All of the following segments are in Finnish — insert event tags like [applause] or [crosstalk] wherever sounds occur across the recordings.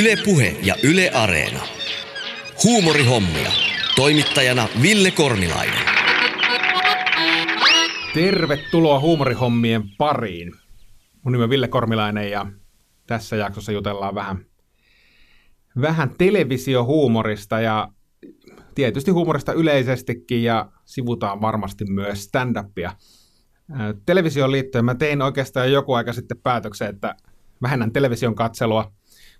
Ylepuhe ja Yle Areena. Huumorihommia. Toimittajana Ville Kornilainen. Tervetuloa huumorihommien pariin. Mun nimi on Ville Kormilainen ja tässä jaksossa jutellaan vähän, vähän televisiohuumorista ja tietysti huumorista yleisestikin ja sivutaan varmasti myös stand-upia. Television liittyen mä tein oikeastaan joku aika sitten päätöksen, että vähennän television katselua,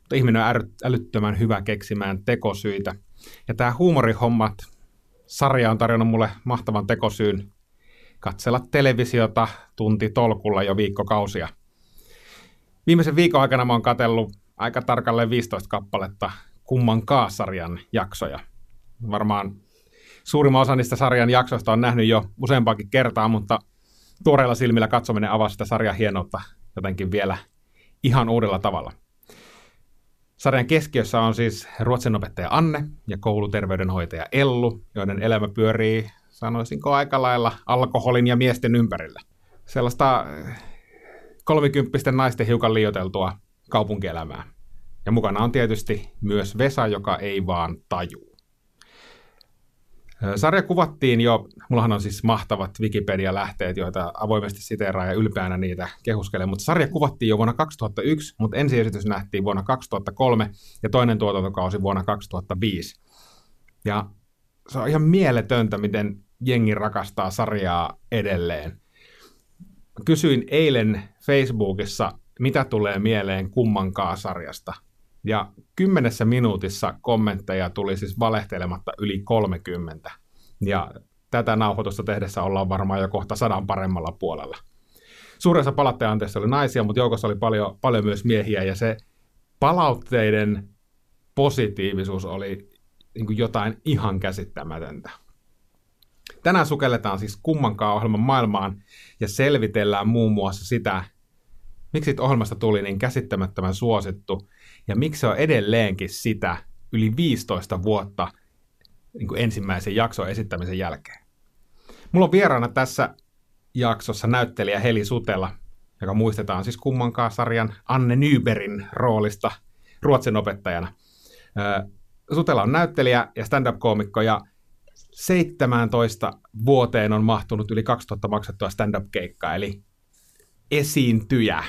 mutta ihminen on älyttömän hyvä keksimään tekosyitä. Ja tämä huumorihommat sarja on tarjonnut mulle mahtavan tekosyyn katsella televisiota tunti tolkulla jo viikkokausia. Viimeisen viikon aikana mä oon katsellut aika tarkalleen 15 kappaletta kumman sarjan jaksoja. Varmaan suurimman osa niistä sarjan jaksoista on nähnyt jo useampaakin kertaa, mutta tuoreilla silmillä katsominen avaa sitä sarjan hienoutta jotenkin vielä ihan uudella tavalla. Sarjan keskiössä on siis ruotsin opettaja Anne ja kouluterveydenhoitaja Ellu, joiden elämä pyörii, sanoisinko aika lailla, alkoholin ja miesten ympärillä. Sellaista eh, kolmikymppisten naisten hiukan liioteltua kaupunkielämää. Ja mukana on tietysti myös Vesa, joka ei vaan taju. Sarja kuvattiin jo, mullahan on siis mahtavat Wikipedia-lähteet, joita avoimesti siteeraa ja ylpeänä niitä kehuskelen, mutta sarja kuvattiin jo vuonna 2001, mutta ensiesitys nähtiin vuonna 2003 ja toinen tuotantokausi vuonna 2005. Ja se on ihan mieletöntä, miten jengi rakastaa sarjaa edelleen. Kysyin eilen Facebookissa, mitä tulee mieleen kummankaan sarjasta. Ja kymmenessä minuutissa kommentteja tuli siis valehtelematta yli 30. Ja tätä nauhoitusta tehdessä ollaan varmaan jo kohta sadan paremmalla puolella. Suuressa palatteanteessa oli naisia, mutta joukossa oli paljon, paljon myös miehiä, ja se palautteiden positiivisuus oli niin jotain ihan käsittämätöntä. Tänään sukelletaan siis kummankaan ohjelman maailmaan ja selvitellään muun muassa sitä, miksi ohjelmasta tuli niin käsittämättömän suosittu ja miksi se on edelleenkin sitä yli 15 vuotta niin kuin ensimmäisen jakson esittämisen jälkeen. Mulla on vieraana tässä jaksossa näyttelijä Heli Sutela, joka muistetaan siis kummankaan sarjan Anne Nyberin roolista ruotsin opettajana. Sutela on näyttelijä ja stand-up-koomikko ja 17 vuoteen on mahtunut yli 2000 maksettua stand-up-keikkaa, eli esiintyjä.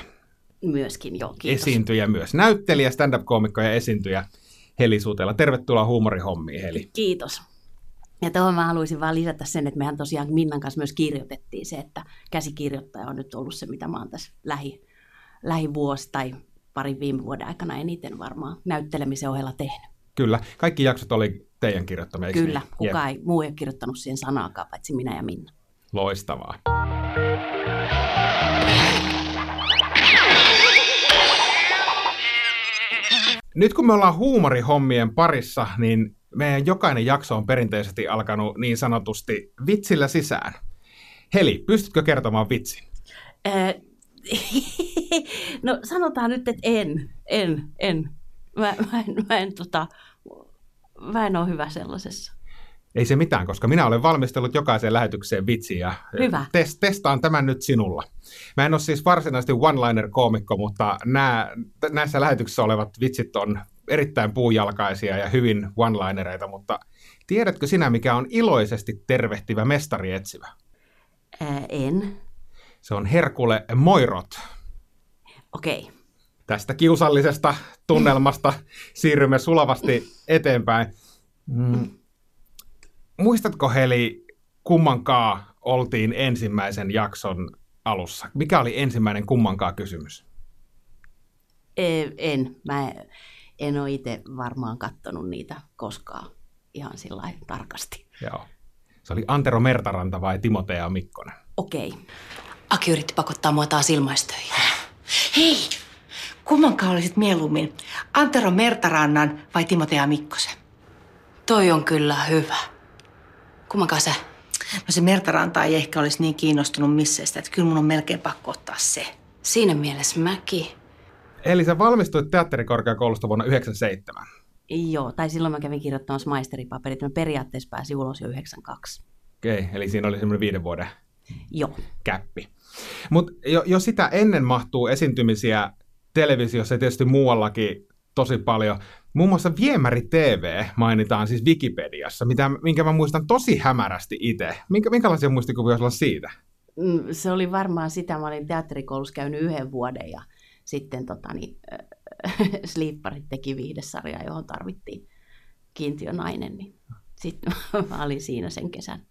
Myöskin, joo, kiitos. Esiintyjä myös. Näyttelijä, stand-up-koomikko ja esiintyjä Heli Sutela. Tervetuloa huumorihommiin, Heli. Kiitos. Ja tuohon mä haluaisin vaan lisätä sen, että mehän tosiaan Minnan kanssa myös kirjoitettiin se, että käsikirjoittaja on nyt ollut se, mitä mä oon tässä lähi, lähivuosi tai parin viime vuoden aikana eniten varmaan näyttelemisen ohella tehnyt. Kyllä. Kaikki jaksot oli teidän kirjoittamia, Kyllä. Niin? Kukaan ei, muu ei ole kirjoittanut siihen sanaakaan, paitsi minä ja Minna. Loistavaa. Nyt kun me ollaan huumorihommien parissa, niin meidän jokainen jakso on perinteisesti alkanut niin sanotusti vitsillä sisään. Heli, pystytkö kertomaan vitsin? [laughs] no sanotaan nyt, että en, en, en. Mä, mä en, mä en, tota, mä en ole hyvä sellaisessa. Ei se mitään, koska minä olen valmistellut jokaiseen lähetykseen vitsiä. Hyvä. Test, testaan tämän nyt sinulla. Mä en ole siis varsinaisesti one-liner-koomikko, mutta nämä, näissä lähetyksissä olevat vitsit on erittäin puujalkaisia ja hyvin one-linereita, mutta tiedätkö sinä, mikä on iloisesti tervehtivä mestari etsivä? Ää, en. Se on Herkule Moirot. Okei. Okay. Tästä kiusallisesta tunnelmasta siirrymme sulavasti eteenpäin. Mm. Muistatko Heli, kummankaa oltiin ensimmäisen jakson alussa? Mikä oli ensimmäinen kummankaa kysymys? En. Mä en ole itse varmaan katsonut niitä koskaan ihan sillä tarkasti. Joo. Se oli Antero Mertaranta vai Timotea Mikkonen? Okei. Okay. Aki yritti pakottaa mua taas ilmaistöihin. Hei! Kummankaan olisit mieluummin? Antero Mertarannan vai Timotea Mikkosen? Toi on kyllä hyvä. Kummankaan sä? No se Mertaranta ei ehkä olisi niin kiinnostunut misseistä, että kyllä mun on melkein pakko ottaa se. Siinä mielessä mäkin. Eli sä valmistuit teatterikorkeakoulusta vuonna 1997. Joo, tai silloin mä kävin kirjoittamassa maisteripaperit. Mä periaatteessa pääsin ulos jo 92. Okei, okay, eli siinä oli semmoinen viiden vuoden Joo. käppi. Mutta jo, jo sitä ennen mahtuu esiintymisiä televisiossa ja tietysti muuallakin tosi paljon. Muun muassa Viemäri TV mainitaan siis Wikipediassa, mitä, minkä mä muistan tosi hämärästi itse. Minkä, minkälaisia muistikuvia olla siitä? Mm, se oli varmaan sitä, mä olin teatterikoulussa käynyt yhden vuoden ja sitten tota, niin, äh, [laughs] Sleeparit teki viihdesarjaa, johon tarvittiin kiintiönainen, niin sitten [laughs] mä olin siinä sen kesän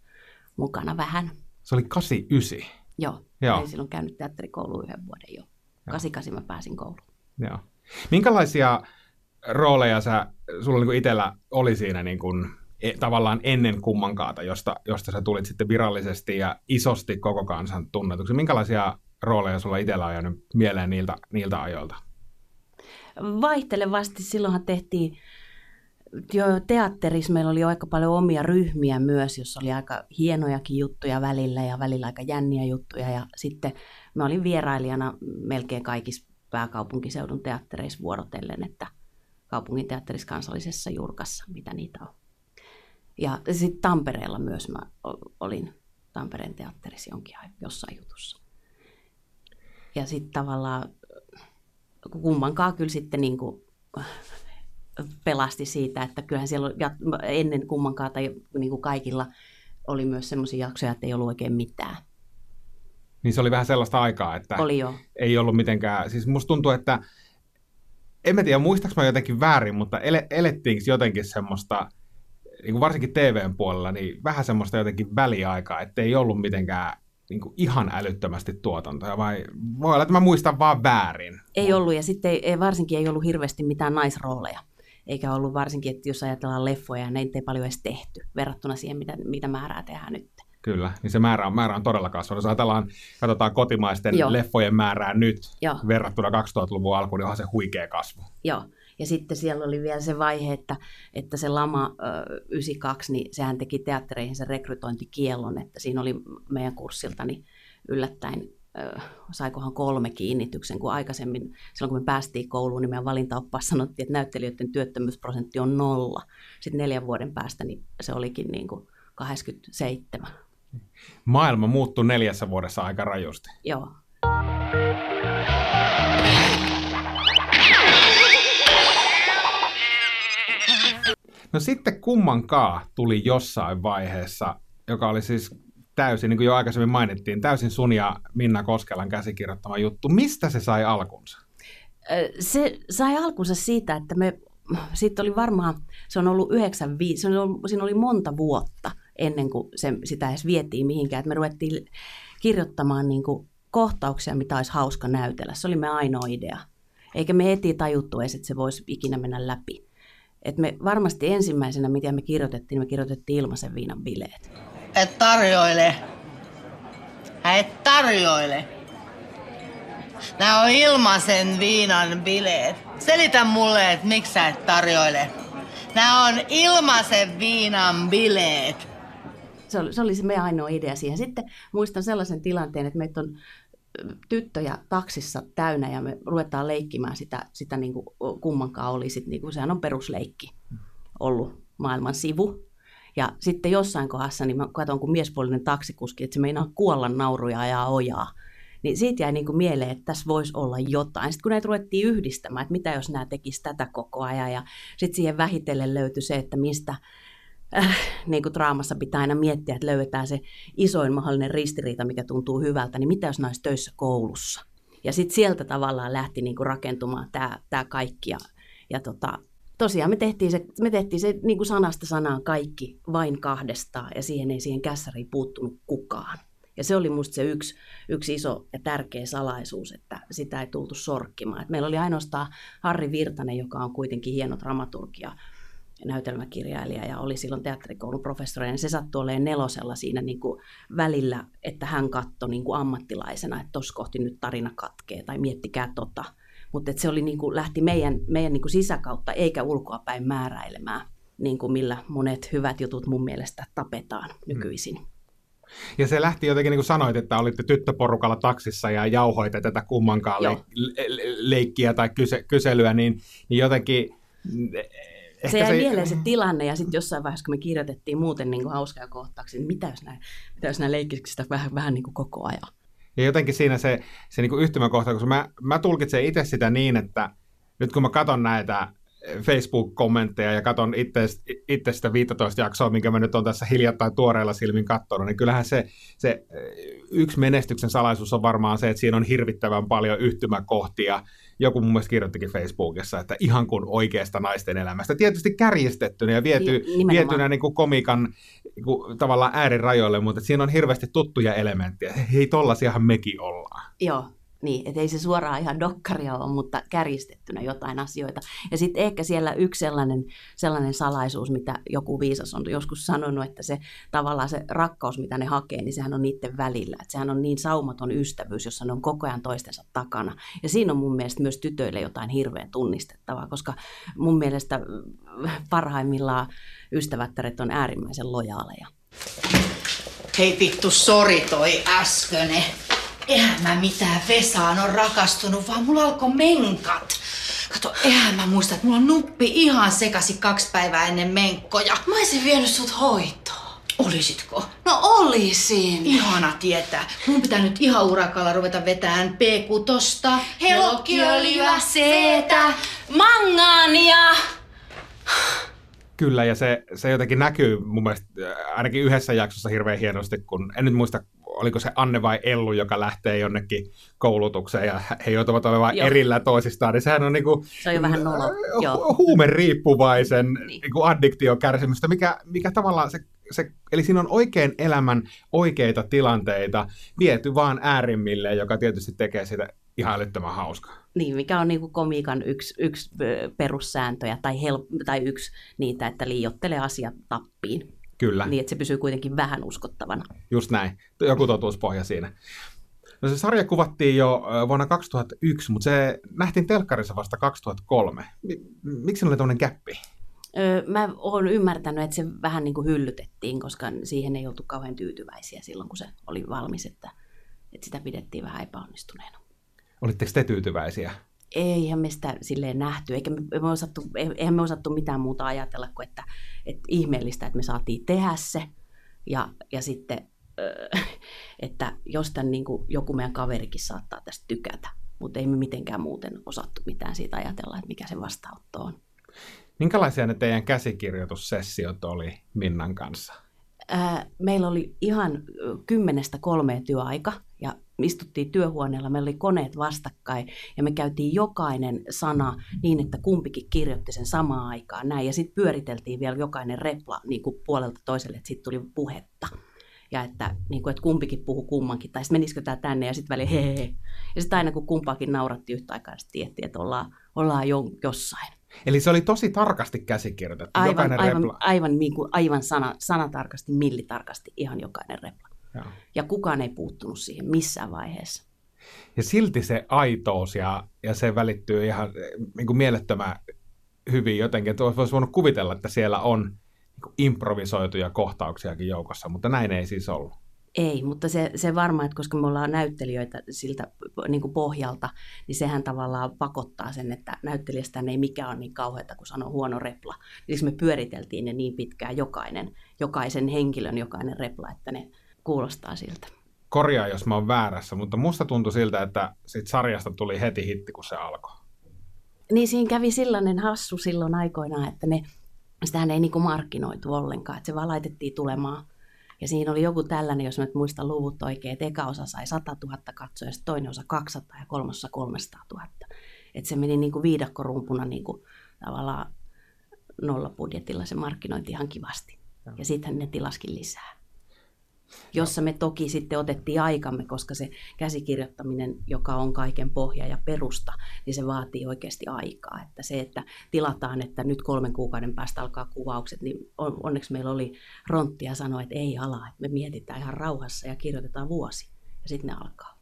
mukana vähän. Se oli 89. Joo, Joo. olin silloin käynyt teatterikouluun yhden vuoden jo. 88 mä pääsin kouluun. Joo. Minkälaisia rooleja sä, sulla niin itsellä oli siinä niin kuin, e, tavallaan ennen kummankaata, josta, josta sä tulit sitten virallisesti ja isosti koko kansan tunnetuksi? Minkälaisia rooleja sulla itsellä on jäänyt mieleen niiltä, niiltä ajoilta? Vaihtelevasti silloinhan tehtiin jo teatterissa meillä oli aika paljon omia ryhmiä myös, jossa oli aika hienojakin juttuja välillä ja välillä aika jänniä juttuja. Ja sitten mä olin vierailijana melkein kaikissa pääkaupunkiseudun teattereissa vuorotellen, että kaupungin teatterissa kansallisessa jurkassa, mitä niitä on. Ja sitten Tampereella myös mä olin Tampereen teatterissa jonkin jossain jutussa. Ja sitten tavallaan kummankaan kyllä sitten niin kuin [laughs] pelasti siitä, että kyllähän siellä ennen kummankaan tai niin kuin kaikilla oli myös sellaisia jaksoja, että ei ollut oikein mitään. Niin se oli vähän sellaista aikaa, että oli jo. ei ollut mitenkään, siis musta tuntuu, että en mä tiedä, muistaaks mä jotenkin väärin, mutta ele, elettiinkö jotenkin semmoista, niin kuin varsinkin TVn puolella, niin vähän semmoista jotenkin väliaikaa, että ei ollut mitenkään niin kuin ihan älyttömästi tuotantoja, vai voi olla, että mä muistan vaan väärin. Ei ollut, ja sitten ei, varsinkin ei ollut hirveästi mitään naisrooleja eikä ollut varsinkin, että jos ajatellaan leffoja, niin ei paljon edes tehty verrattuna siihen, mitä, mitä määrää tehdään nyt. Kyllä, niin se määrä on, määrä on todella kasvanut. Jos ajatellaan, katsotaan kotimaisten Joo. leffojen määrää nyt Joo. verrattuna 2000-luvun alkuun, niin onhan se huikea kasvu. Joo, ja sitten siellä oli vielä se vaihe, että, että se lama ö, 92, niin sehän teki teattereihin sen rekrytointikiellon, että siinä oli meidän kurssilta niin yllättäen saikohan kolme kiinnityksen, kun aikaisemmin, silloin kun me päästiin kouluun, niin meidän valintaoppaassa sanottiin, että näyttelijöiden työttömyysprosentti on nolla. Sitten neljän vuoden päästä niin se olikin niin kuin 87. Maailma muuttui neljässä vuodessa aika rajusti. Joo. No sitten kummankaan tuli jossain vaiheessa, joka oli siis täysin, niin kuin jo aikaisemmin mainittiin, täysin sun ja Minna Koskelan käsikirjoittama juttu. Mistä se sai alkunsa? Se sai alkunsa siitä, että me, siitä oli varmaan, se on ollut 95, se on ollut, siinä oli monta vuotta ennen kuin se, sitä edes vietiin mihinkään, että me ruvettiin kirjoittamaan niin kuin kohtauksia, mitä olisi hauska näytellä. Se oli me ainoa idea. Eikä me heti tajuttu edes, että se voisi ikinä mennä läpi. Et me varmasti ensimmäisenä, mitä me kirjoitettiin, me kirjoitettiin ilmaisen viinan bileet et tarjoile. Et tarjoile. Nämä on ilmaisen viinan bileet. Selitä mulle, että miksi sä et tarjoile. Nämä on ilmaisen viinan bileet. Se oli, se oli se meidän ainoa idea siihen. Sitten muistan sellaisen tilanteen, että meitä on tyttöjä taksissa täynnä ja me ruvetaan leikkimään sitä, sitä niin kuin kummankaan oli. Sit, niin kuin, sehän on perusleikki ollut maailman sivu. Ja sitten jossain kohdassa niin mä katson, kun miespuolinen taksikuski, että se meinaa kuolla nauruja ja ojaa. Niin siitä jäi niin kuin mieleen, että tässä voisi olla jotain. Sitten kun näitä ruvettiin yhdistämään, että mitä jos nämä tekisivät tätä koko ajan. Ja sitten siihen vähitellen löytyi se, että mistä äh, niin kuin draamassa pitää aina miettiä, että löydetään se isoin mahdollinen ristiriita, mikä tuntuu hyvältä. Niin mitä jos näissä töissä koulussa? Ja sitten sieltä tavallaan lähti niin kuin rakentumaan tämä, tämä kaikki. Ja, ja tota, tosiaan me tehtiin se, me tehtiin se niin kuin sanasta sanaan kaikki vain kahdestaan ja siihen ei siihen kässäriin puuttunut kukaan. Ja se oli musta se yksi, yksi iso ja tärkeä salaisuus, että sitä ei tultu sorkkimaan. Et meillä oli ainoastaan Harri Virtanen, joka on kuitenkin hieno dramaturgia näytelmäkirjailija ja oli silloin teatterikoulun professori, ja se sattui olemaan nelosella siinä niin kuin välillä, että hän katsoi niin kuin ammattilaisena, että tuossa kohti nyt tarina katkee tai miettikää tota mutta se oli niin kuin, lähti meidän, meidän niin kuin sisäkautta eikä ulkoapäin määräilemään, niin kuin millä monet hyvät jutut mun mielestä tapetaan nykyisin. Hmm. Ja se lähti jotenkin, niin kuin sanoit, että olitte tyttöporukalla taksissa ja jauhoitte tätä kummankaan le- le- leikkiä tai kyse- kyselyä, niin, niin jotenkin... Ehkä se jäi se... mieleen se tilanne ja sitten jossain vaiheessa, kun me kirjoitettiin muuten niin kuin hauskaa kohtauksia, niin mitä jos nämä, mitä jos nämä leikkisistä vähän, vähän niin kuin koko ajan? Ja jotenkin siinä se, se niin kuin yhtymäkohta, koska mä, mä tulkitsen itse sitä niin, että nyt kun mä katson näitä Facebook-kommentteja ja katson itse, itse sitä 15 jaksoa, minkä mä nyt on tässä hiljattain tuoreella silmin katsonut, niin kyllähän se, se yksi menestyksen salaisuus on varmaan se, että siinä on hirvittävän paljon yhtymäkohtia. Joku mun mielestä kirjoittikin Facebookissa, että ihan kuin oikeasta naisten elämästä. Tietysti kärjistettynä ja viety, vietynä niin kuin komikan niin kuin, tavallaan äärirajoille, mutta siinä on hirveästi tuttuja elementtejä. Hei, tollasiahan mekin ollaan. Joo, niin, että ei se suoraan ihan dokkaria ole, mutta kärjistettynä jotain asioita. Ja sitten ehkä siellä yksi sellainen, sellainen salaisuus, mitä joku viisas on joskus sanonut, että se tavallaan se rakkaus, mitä ne hakee, niin sehän on niiden välillä. Että sehän on niin saumaton ystävyys, jossa ne on koko ajan toistensa takana. Ja siinä on mun mielestä myös tytöille jotain hirveän tunnistettavaa, koska mun mielestä parhaimmillaan ystävättäret on äärimmäisen lojaaleja. Hei vittu, sori toi äskönen. Eihän mä mitään Vesaan on rakastunut, vaan mulla alkoi menkat. Kato, eihän mä muista, että mulla on nuppi ihan sekasi kaksi päivää ennen menkkoja. Mä olisin vienyt sut hoitoon. Olisitko? No olisin. Ihana tietää. Mun pitää nyt ihan urakalla ruveta vetään P6, helokkiöljyä, seetä, mangaania. Kyllä, ja se, se jotenkin näkyy mun mielestä ainakin yhdessä jaksossa hirveän hienosti, kun en nyt muista oliko se Anne vai Ellu, joka lähtee jonnekin koulutukseen ja he joutuvat olemaan Joo. erillä toisistaan, niin sehän on niinku, se on jo vähän nolo. huumeriippuvaisen niin. niinku addiktiokärsimystä, mikä, mikä tavallaan se, se, eli siinä on oikein elämän oikeita tilanteita viety vaan äärimmille, joka tietysti tekee sitä ihan älyttömän hauskaa. Niin, mikä on niin kuin komiikan yksi, yksi perussääntöjä tai, hel, tai yksi niitä, että liiottelee asiat tappiin. Kyllä. Niin, että se pysyy kuitenkin vähän uskottavana. Just näin. Joku totuuspohja siinä. No se sarja kuvattiin jo vuonna 2001, mutta se nähtiin telkkarissa vasta 2003. Miksi se oli tämmöinen käppi? Öö, mä oon ymmärtänyt, että se vähän niin kuin hyllytettiin, koska siihen ei oltu kauhean tyytyväisiä silloin, kun se oli valmis, että, että sitä pidettiin vähän epäonnistuneena. Olitteko te tyytyväisiä? Eihän me sitä silleen nähty, eikä me, me osattu, eihän me osattu mitään muuta ajatella kuin, että, että ihmeellistä, että me saatiin tehdä se, ja, ja sitten, [laughs] että jos tämän niin kuin joku meidän kaverikin saattaa tästä tykätä, mutta ei me mitenkään muuten osattu mitään siitä ajatella, että mikä se vastaanotto on. Minkälaisia ne teidän käsikirjoitussessiot oli Minnan kanssa? meillä oli ihan kymmenestä kolmeen työaika istuttiin työhuoneella, meillä oli koneet vastakkain ja me käytiin jokainen sana niin, että kumpikin kirjoitti sen samaan aikaan näin ja sitten pyöriteltiin vielä jokainen repla niin kuin puolelta toiselle, että sitten tuli puhetta ja että, niin kuin, että kumpikin puhu kummankin, tai sitten menisikö tämä tänne, ja sitten väliin hei. Ja sitten aina kun kumpaakin nauratti yhtä aikaa, sitten tiettiin, että ollaan, ollaan jo, jossain. Eli se oli tosi tarkasti käsikirjoitettu, aivan, jokainen aivan, repla. Aivan, niin kuin, aivan sana, sanatarkasti, millitarkasti, ihan jokainen repla. Joo. Ja kukaan ei puuttunut siihen missään vaiheessa. Ja silti se aitous ja, ja se välittyy ihan niin kuin mielettömän hyvin jotenkin, että olisi voinut kuvitella, että siellä on niin improvisoituja kohtauksiakin joukossa, mutta näin ei siis ollut. Ei, mutta se, se varmaan, että koska me ollaan näyttelijöitä siltä niin kuin pohjalta, niin sehän tavallaan pakottaa sen, että näyttelijästä ei mikään ole niin kauheata kuin sanoo huono repla. Siis me pyöriteltiin ne niin pitkään jokainen, jokaisen henkilön jokainen repla, että ne kuulostaa siltä. Korjaa, jos mä oon väärässä, mutta musta tuntui siltä, että sit sarjasta tuli heti hitti, kun se alkoi. Niin siinä kävi sellainen hassu silloin aikoinaan, että ne, sitähän ei niinku markkinoitu ollenkaan, että se vaan laitettiin tulemaan – ja siinä oli joku tällainen, jos mä nyt muistan luvut oikein, että eka osa sai 100 000 katsoja, sitten toinen osa 200 ja kolmas osa 300 000. Että se meni niin kuin viidakkorumpuna niin kuin tavallaan nollabudjetilla se markkinointi ihan kivasti. Ja sitten ne tilaskin lisää jossa me toki sitten otettiin aikamme, koska se käsikirjoittaminen, joka on kaiken pohja ja perusta, niin se vaatii oikeasti aikaa. Että se, että tilataan, että nyt kolmen kuukauden päästä alkaa kuvaukset, niin onneksi meillä oli ronttia sanoa, että ei ala, että me mietitään ihan rauhassa ja kirjoitetaan vuosi ja sitten ne alkaa.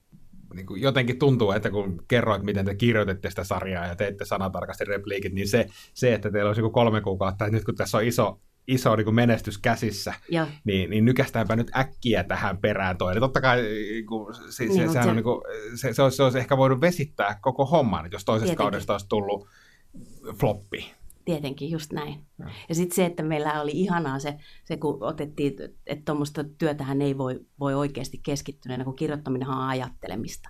Niin kuin jotenkin tuntuu, että kun kerroit, miten te kirjoititte sitä sarjaa ja teitte sanatarkasti repliikit, niin se, se että teillä olisi kolme kuukautta, että nyt kun tässä on iso iso niin kuin menestys käsissä, ja. niin, niin nykästäänpä nyt äkkiä tähän perään toinen. Totta kai niin kuin, se, niin, se, se, on, niin kuin, se, se, olisi, se olisi ehkä voinut vesittää koko homman, jos toisesta Tietenkin. kaudesta olisi tullut floppi. Tietenkin, just näin. Ja, ja sitten se, että meillä oli ihanaa se, se kun otettiin, että tuommoista työtähän ei voi, voi oikeasti keskittyneenä, kun kirjoittaminen on ajattelemista.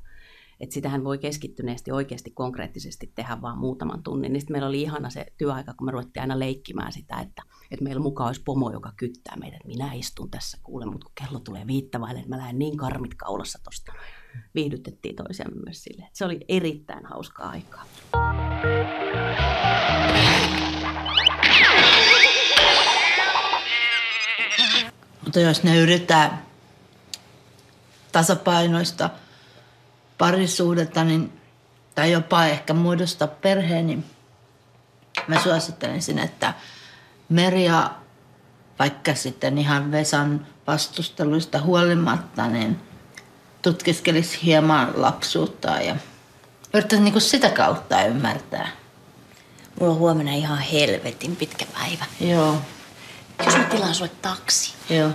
Että sitähän voi keskittyneesti oikeasti konkreettisesti tehdä vain muutaman tunnin. Niin meillä oli ihana se työaika, kun me ruvettiin aina leikkimään sitä, että, että meillä mukaan olisi pomo, joka kyttää meidät. Minä istun tässä kuule, mutta kun kello tulee viittavaille, että mä lähden niin karmit kaulassa tosta. Viihdytettiin toisiamme myös sille. Se oli erittäin hauskaa aikaa. Mutta jos ne yrittää tasapainoista parisuudetta niin, tai jopa ehkä muodostaa perheen, niin mä suosittelisin, että Merja, vaikka sitten ihan Vesan vastusteluista huolimatta, niin tutkiskelisi hieman lapsuutta ja yrittäisi niin sitä kautta ymmärtää. Mulla on huomenna ihan helvetin pitkä päivä. Joo, Jos mä tilaan sulle taksi. joo.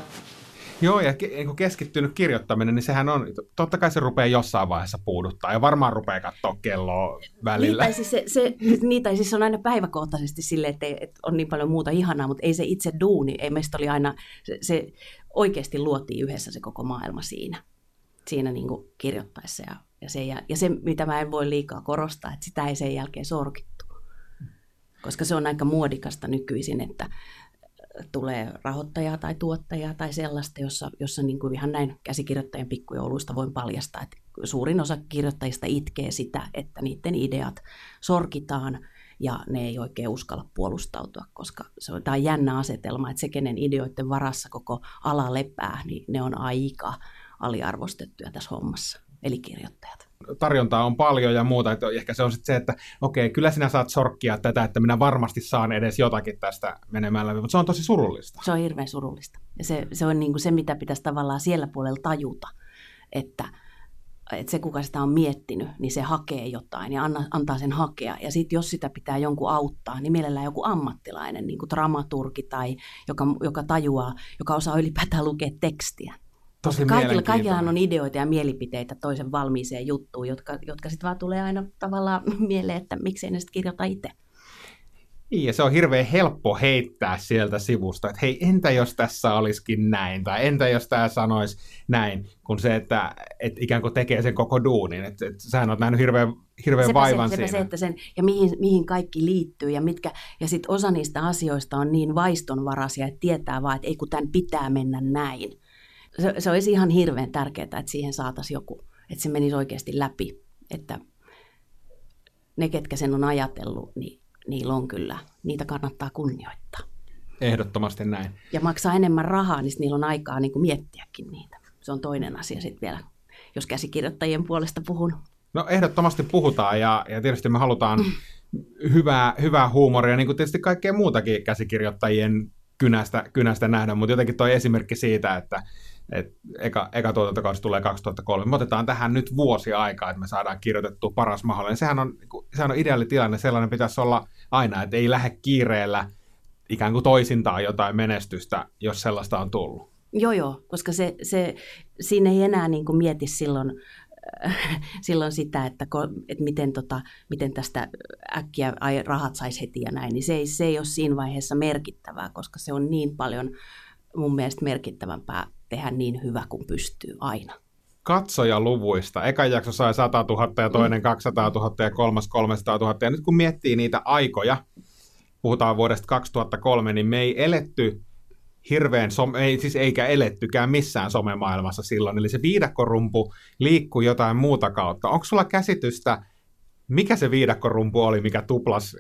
Joo, ja niin kun keskittynyt kirjoittaminen, niin sehän on, totta kai se rupeaa jossain vaiheessa puuduttaa, ja varmaan rupeaa katsoa kelloa välillä. Tai siis se, se, tai siis on aina päiväkohtaisesti silleen, että, että on niin paljon muuta ihanaa, mutta ei se itse duuni, ei meistä oli aina, se, se oikeasti luotiin yhdessä se koko maailma siinä, siinä niin kuin kirjoittaessa. Ja, ja, se, ja, ja se, mitä mä en voi liikaa korostaa, että sitä ei sen jälkeen sorkittu. Koska se on aika muodikasta nykyisin, että tulee rahoittajaa tai tuottajaa tai sellaista, jossa, jossa niin kuin ihan näin käsikirjoittajien pikkujouluista voin paljastaa, että suurin osa kirjoittajista itkee sitä, että niiden ideat sorkitaan ja ne ei oikein uskalla puolustautua, koska se on, tämä on jännä asetelma, että se, kenen ideoiden varassa koko ala lepää, niin ne on aika aliarvostettuja tässä hommassa, eli kirjoittajat. Tarjontaa on paljon ja muuta, että ehkä se on sitten se, että okei, kyllä sinä saat sorkkia tätä, että minä varmasti saan edes jotakin tästä menemään läpi, mutta se on tosi surullista. Se on hirveän surullista. Ja se, se on niin kuin se, mitä pitäisi tavallaan siellä puolella tajuta, että, että se, kuka sitä on miettinyt, niin se hakee jotain ja anna, antaa sen hakea. Ja sitten jos sitä pitää jonkun auttaa, niin mielellään joku ammattilainen, niin kuin dramaturgi tai joka, joka tajuaa, joka osaa ylipäätään lukea tekstiä. Tosi Kaikilla, kaikillahan on ideoita ja mielipiteitä toisen valmiiseen juttuun, jotka, jotka sitten vaan tulee aina tavallaan [laughs] mieleen, että miksei ne sitten kirjoita itse. Niin, ja se on hirveän helppo heittää sieltä sivusta, että hei, entä jos tässä olisikin näin, tai entä jos tämä sanoisi näin, kun se, että et ikään kuin tekee sen koko duunin. Että et, sähän oot nähnyt hirveän, hirveän sepä vaivan se, sepä siinä. se, että sen, ja mihin, mihin kaikki liittyy ja mitkä, ja sitten osa niistä asioista on niin vaistonvaraisia, että tietää vaan, että ei kun tämän pitää mennä näin. Se, se olisi ihan hirveän tärkeää, että siihen saataisiin joku, että se menisi oikeasti läpi, että ne, ketkä sen on ajatellut, niin niillä on kyllä, niitä kannattaa kunnioittaa. Ehdottomasti näin. Ja maksaa enemmän rahaa, niin niillä on aikaa niin kuin miettiäkin niitä. Se on toinen asia sitten vielä, jos käsikirjoittajien puolesta puhun. No ehdottomasti puhutaan ja, ja tietysti me halutaan hyvää, hyvää huumoria, niin kuin tietysti kaikkea muutakin käsikirjoittajien kynästä, kynästä nähdä, mutta jotenkin toi esimerkki siitä, että et eka, eka tuotantokausi tulee 2003. Me otetaan tähän nyt vuosi aikaa, että me saadaan kirjoitettua paras mahdollinen. Sehän on, niinku, sehän on ideaali tilanne, sellainen pitäisi olla aina, että ei lähde kiireellä ikään kuin toisintaan jotain menestystä, jos sellaista on tullut. Joo, joo, koska se, se, siinä ei enää niin kuin mieti silloin, äh, silloin sitä, että, ko- että miten, tota, miten tästä äkkiä ai, rahat saisi heti ja näin, niin se ei, se ei ole siinä vaiheessa merkittävää, koska se on niin paljon mun mielestä merkittävämpää tehdä niin hyvä kuin pystyy aina. katsojaluvuista. Eka jakso sai 100 000 ja toinen 200 000 ja kolmas 300 000. Ja nyt kun miettii niitä aikoja, puhutaan vuodesta 2003, niin me ei eletty hirveän, some, ei, siis eikä elettykään missään somemaailmassa silloin. Eli se viidakkorumpu liikkuu jotain muuta kautta. Onko sulla käsitystä, mikä se viidakkorumpu oli, mikä tuplas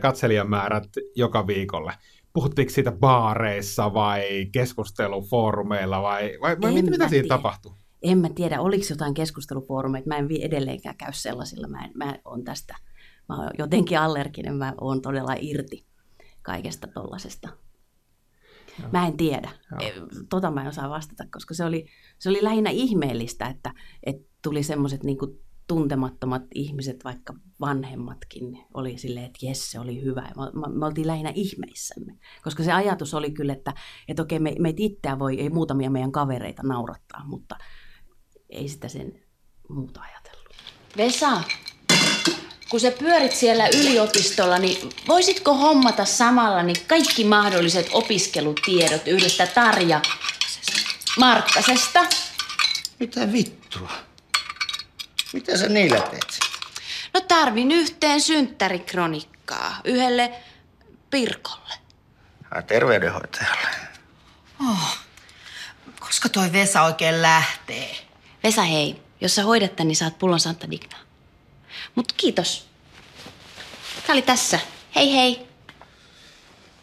katselijamäärät joka viikolle? Puhuttiinko siitä baareissa vai keskustelufoorumeilla vai, vai, vai mitä, mitä siinä tapahtui? En mä tiedä, oliko jotain keskustelufoorumeita, mä en edelleenkään käy sellaisilla, mä, en, mä on tästä, mä oon jotenkin allerginen, mä oon todella irti kaikesta tollasesta. Mä en tiedä. Joo. Tota mä en osaa vastata, koska se oli, se oli lähinnä ihmeellistä, että, että tuli semmoiset niin tuntemattomat ihmiset, vaikka vanhemmatkin, oli silleen, että jes, se oli hyvä. Ja me, me, me oltiin lähinnä ihmeissämme, koska se ajatus oli kyllä, että, että okei, me, meitä itseä voi, ei muutamia meidän kavereita naurattaa, mutta ei sitä sen muuta ajatellut. Vesa, kun sä pyörit siellä yliopistolla, niin voisitko hommata samalla niin kaikki mahdolliset opiskelutiedot yhdestä Tarja Markkasesta? Mitä vittua? Mitä sä niillä teet? No tarvin yhteen synttärikronikkaa yhdelle Pirkolle. Ai terveydenhoitajalle. Koska toi Vesa oikein lähtee? Vesa hei, jos sä hoidat tän, niin saat pullon Santa Digna. Mut kiitos. Tää oli tässä. Hei hei.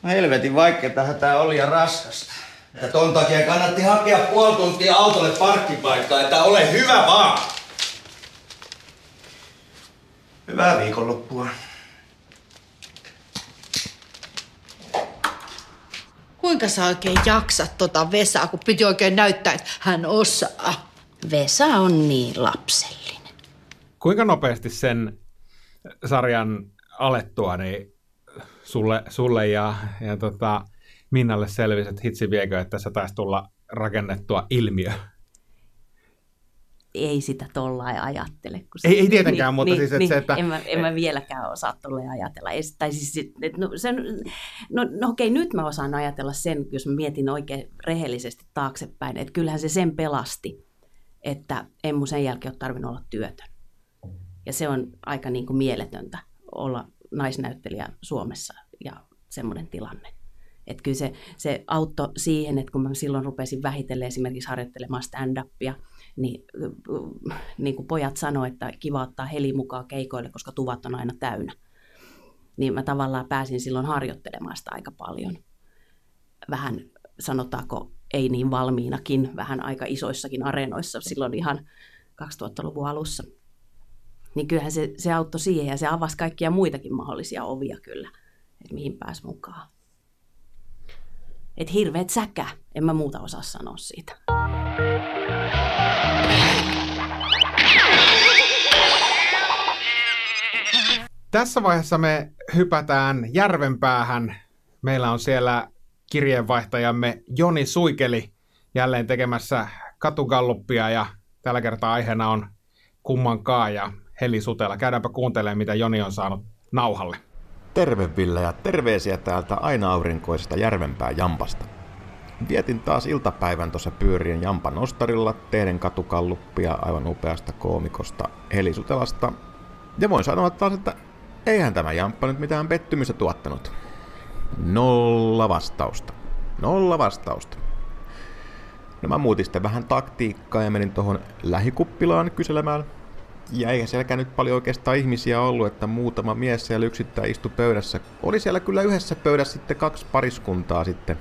No helvetin vaikeetahan tää oli ja raskasta. Ja ton takia kannatti hakea puoli tuntia autolle parkkipaikkaa, että ole hyvä vaan. Hyvää viikonloppua. Kuinka sä oikein jaksat tota Vesaa, kun piti oikein näyttää, että hän osaa? Vesa on niin lapsellinen. Kuinka nopeasti sen sarjan alettua niin sulle, sulle ja, ja tota, Minnalle selvisi, että hitsi viekö, että tässä taisi tulla rakennettua ilmiö? Ei sitä tollain ajattele. Kun se, Ei- ei tietenkään, mutta siis, että se, että- En mä, en mä vieläkään osaa tolleen ajatella. Ei, tai siis, et, no, sen, no, no okei, nyt mä osaan ajatella sen, jos mä mietin oikein rehellisesti taaksepäin, että kyllähän se sen pelasti, että en mun sen jälkeen ole tarvinnut olla työtön. Ja se on aika niin kuin mieletöntä olla naisnäyttelijä Suomessa ja semmoinen tilanne. Että kyllä se, se auttoi siihen, että kun mä silloin rupesin vähitellen esimerkiksi harjoittelemaan stand-upia, niin, äh, niin kuin pojat sanoivat, että kiva ottaa heli mukaan keikoille, koska tuvat on aina täynnä. Niin mä tavallaan pääsin silloin harjoittelemaan sitä aika paljon. Vähän sanotaanko ei niin valmiinakin, vähän aika isoissakin areenoissa silloin ihan 2000-luvun alussa. Niin kyllähän se, se auttoi siihen ja se avasi kaikkia muitakin mahdollisia ovia kyllä, että mihin pääsi mukaan. Et hirveet säkä, en mä muuta osaa sanoa siitä. Tässä vaiheessa me hypätään Järvenpäähän. Meillä on siellä kirjeenvaihtajamme Joni Suikeli jälleen tekemässä katugalluppia ja tällä kertaa aiheena on kummankaa ja Heli Sutela. Käydäänpä kuuntelemaan, mitä Joni on saanut nauhalle. Terve Ville ja terveisiä täältä aina aurinkoisesta Järvenpää Jampasta. Vietin taas iltapäivän tuossa pyörien Jampan ostarilla, tehden katukalluppia aivan upeasta koomikosta Heli Sutelasta. Ja voin sanoa taas, että eihän tämä Jamppa nyt mitään pettymystä tuottanut. Nolla vastausta. Nolla vastausta. No mä muutin sitten vähän taktiikkaa ja menin tuohon lähikuppilaan kyselemään. Ja eihän sielläkään nyt paljon oikeastaan ihmisiä ollut, että muutama mies siellä yksittäin istui pöydässä. Oli siellä kyllä yhdessä pöydässä sitten kaksi pariskuntaa sitten.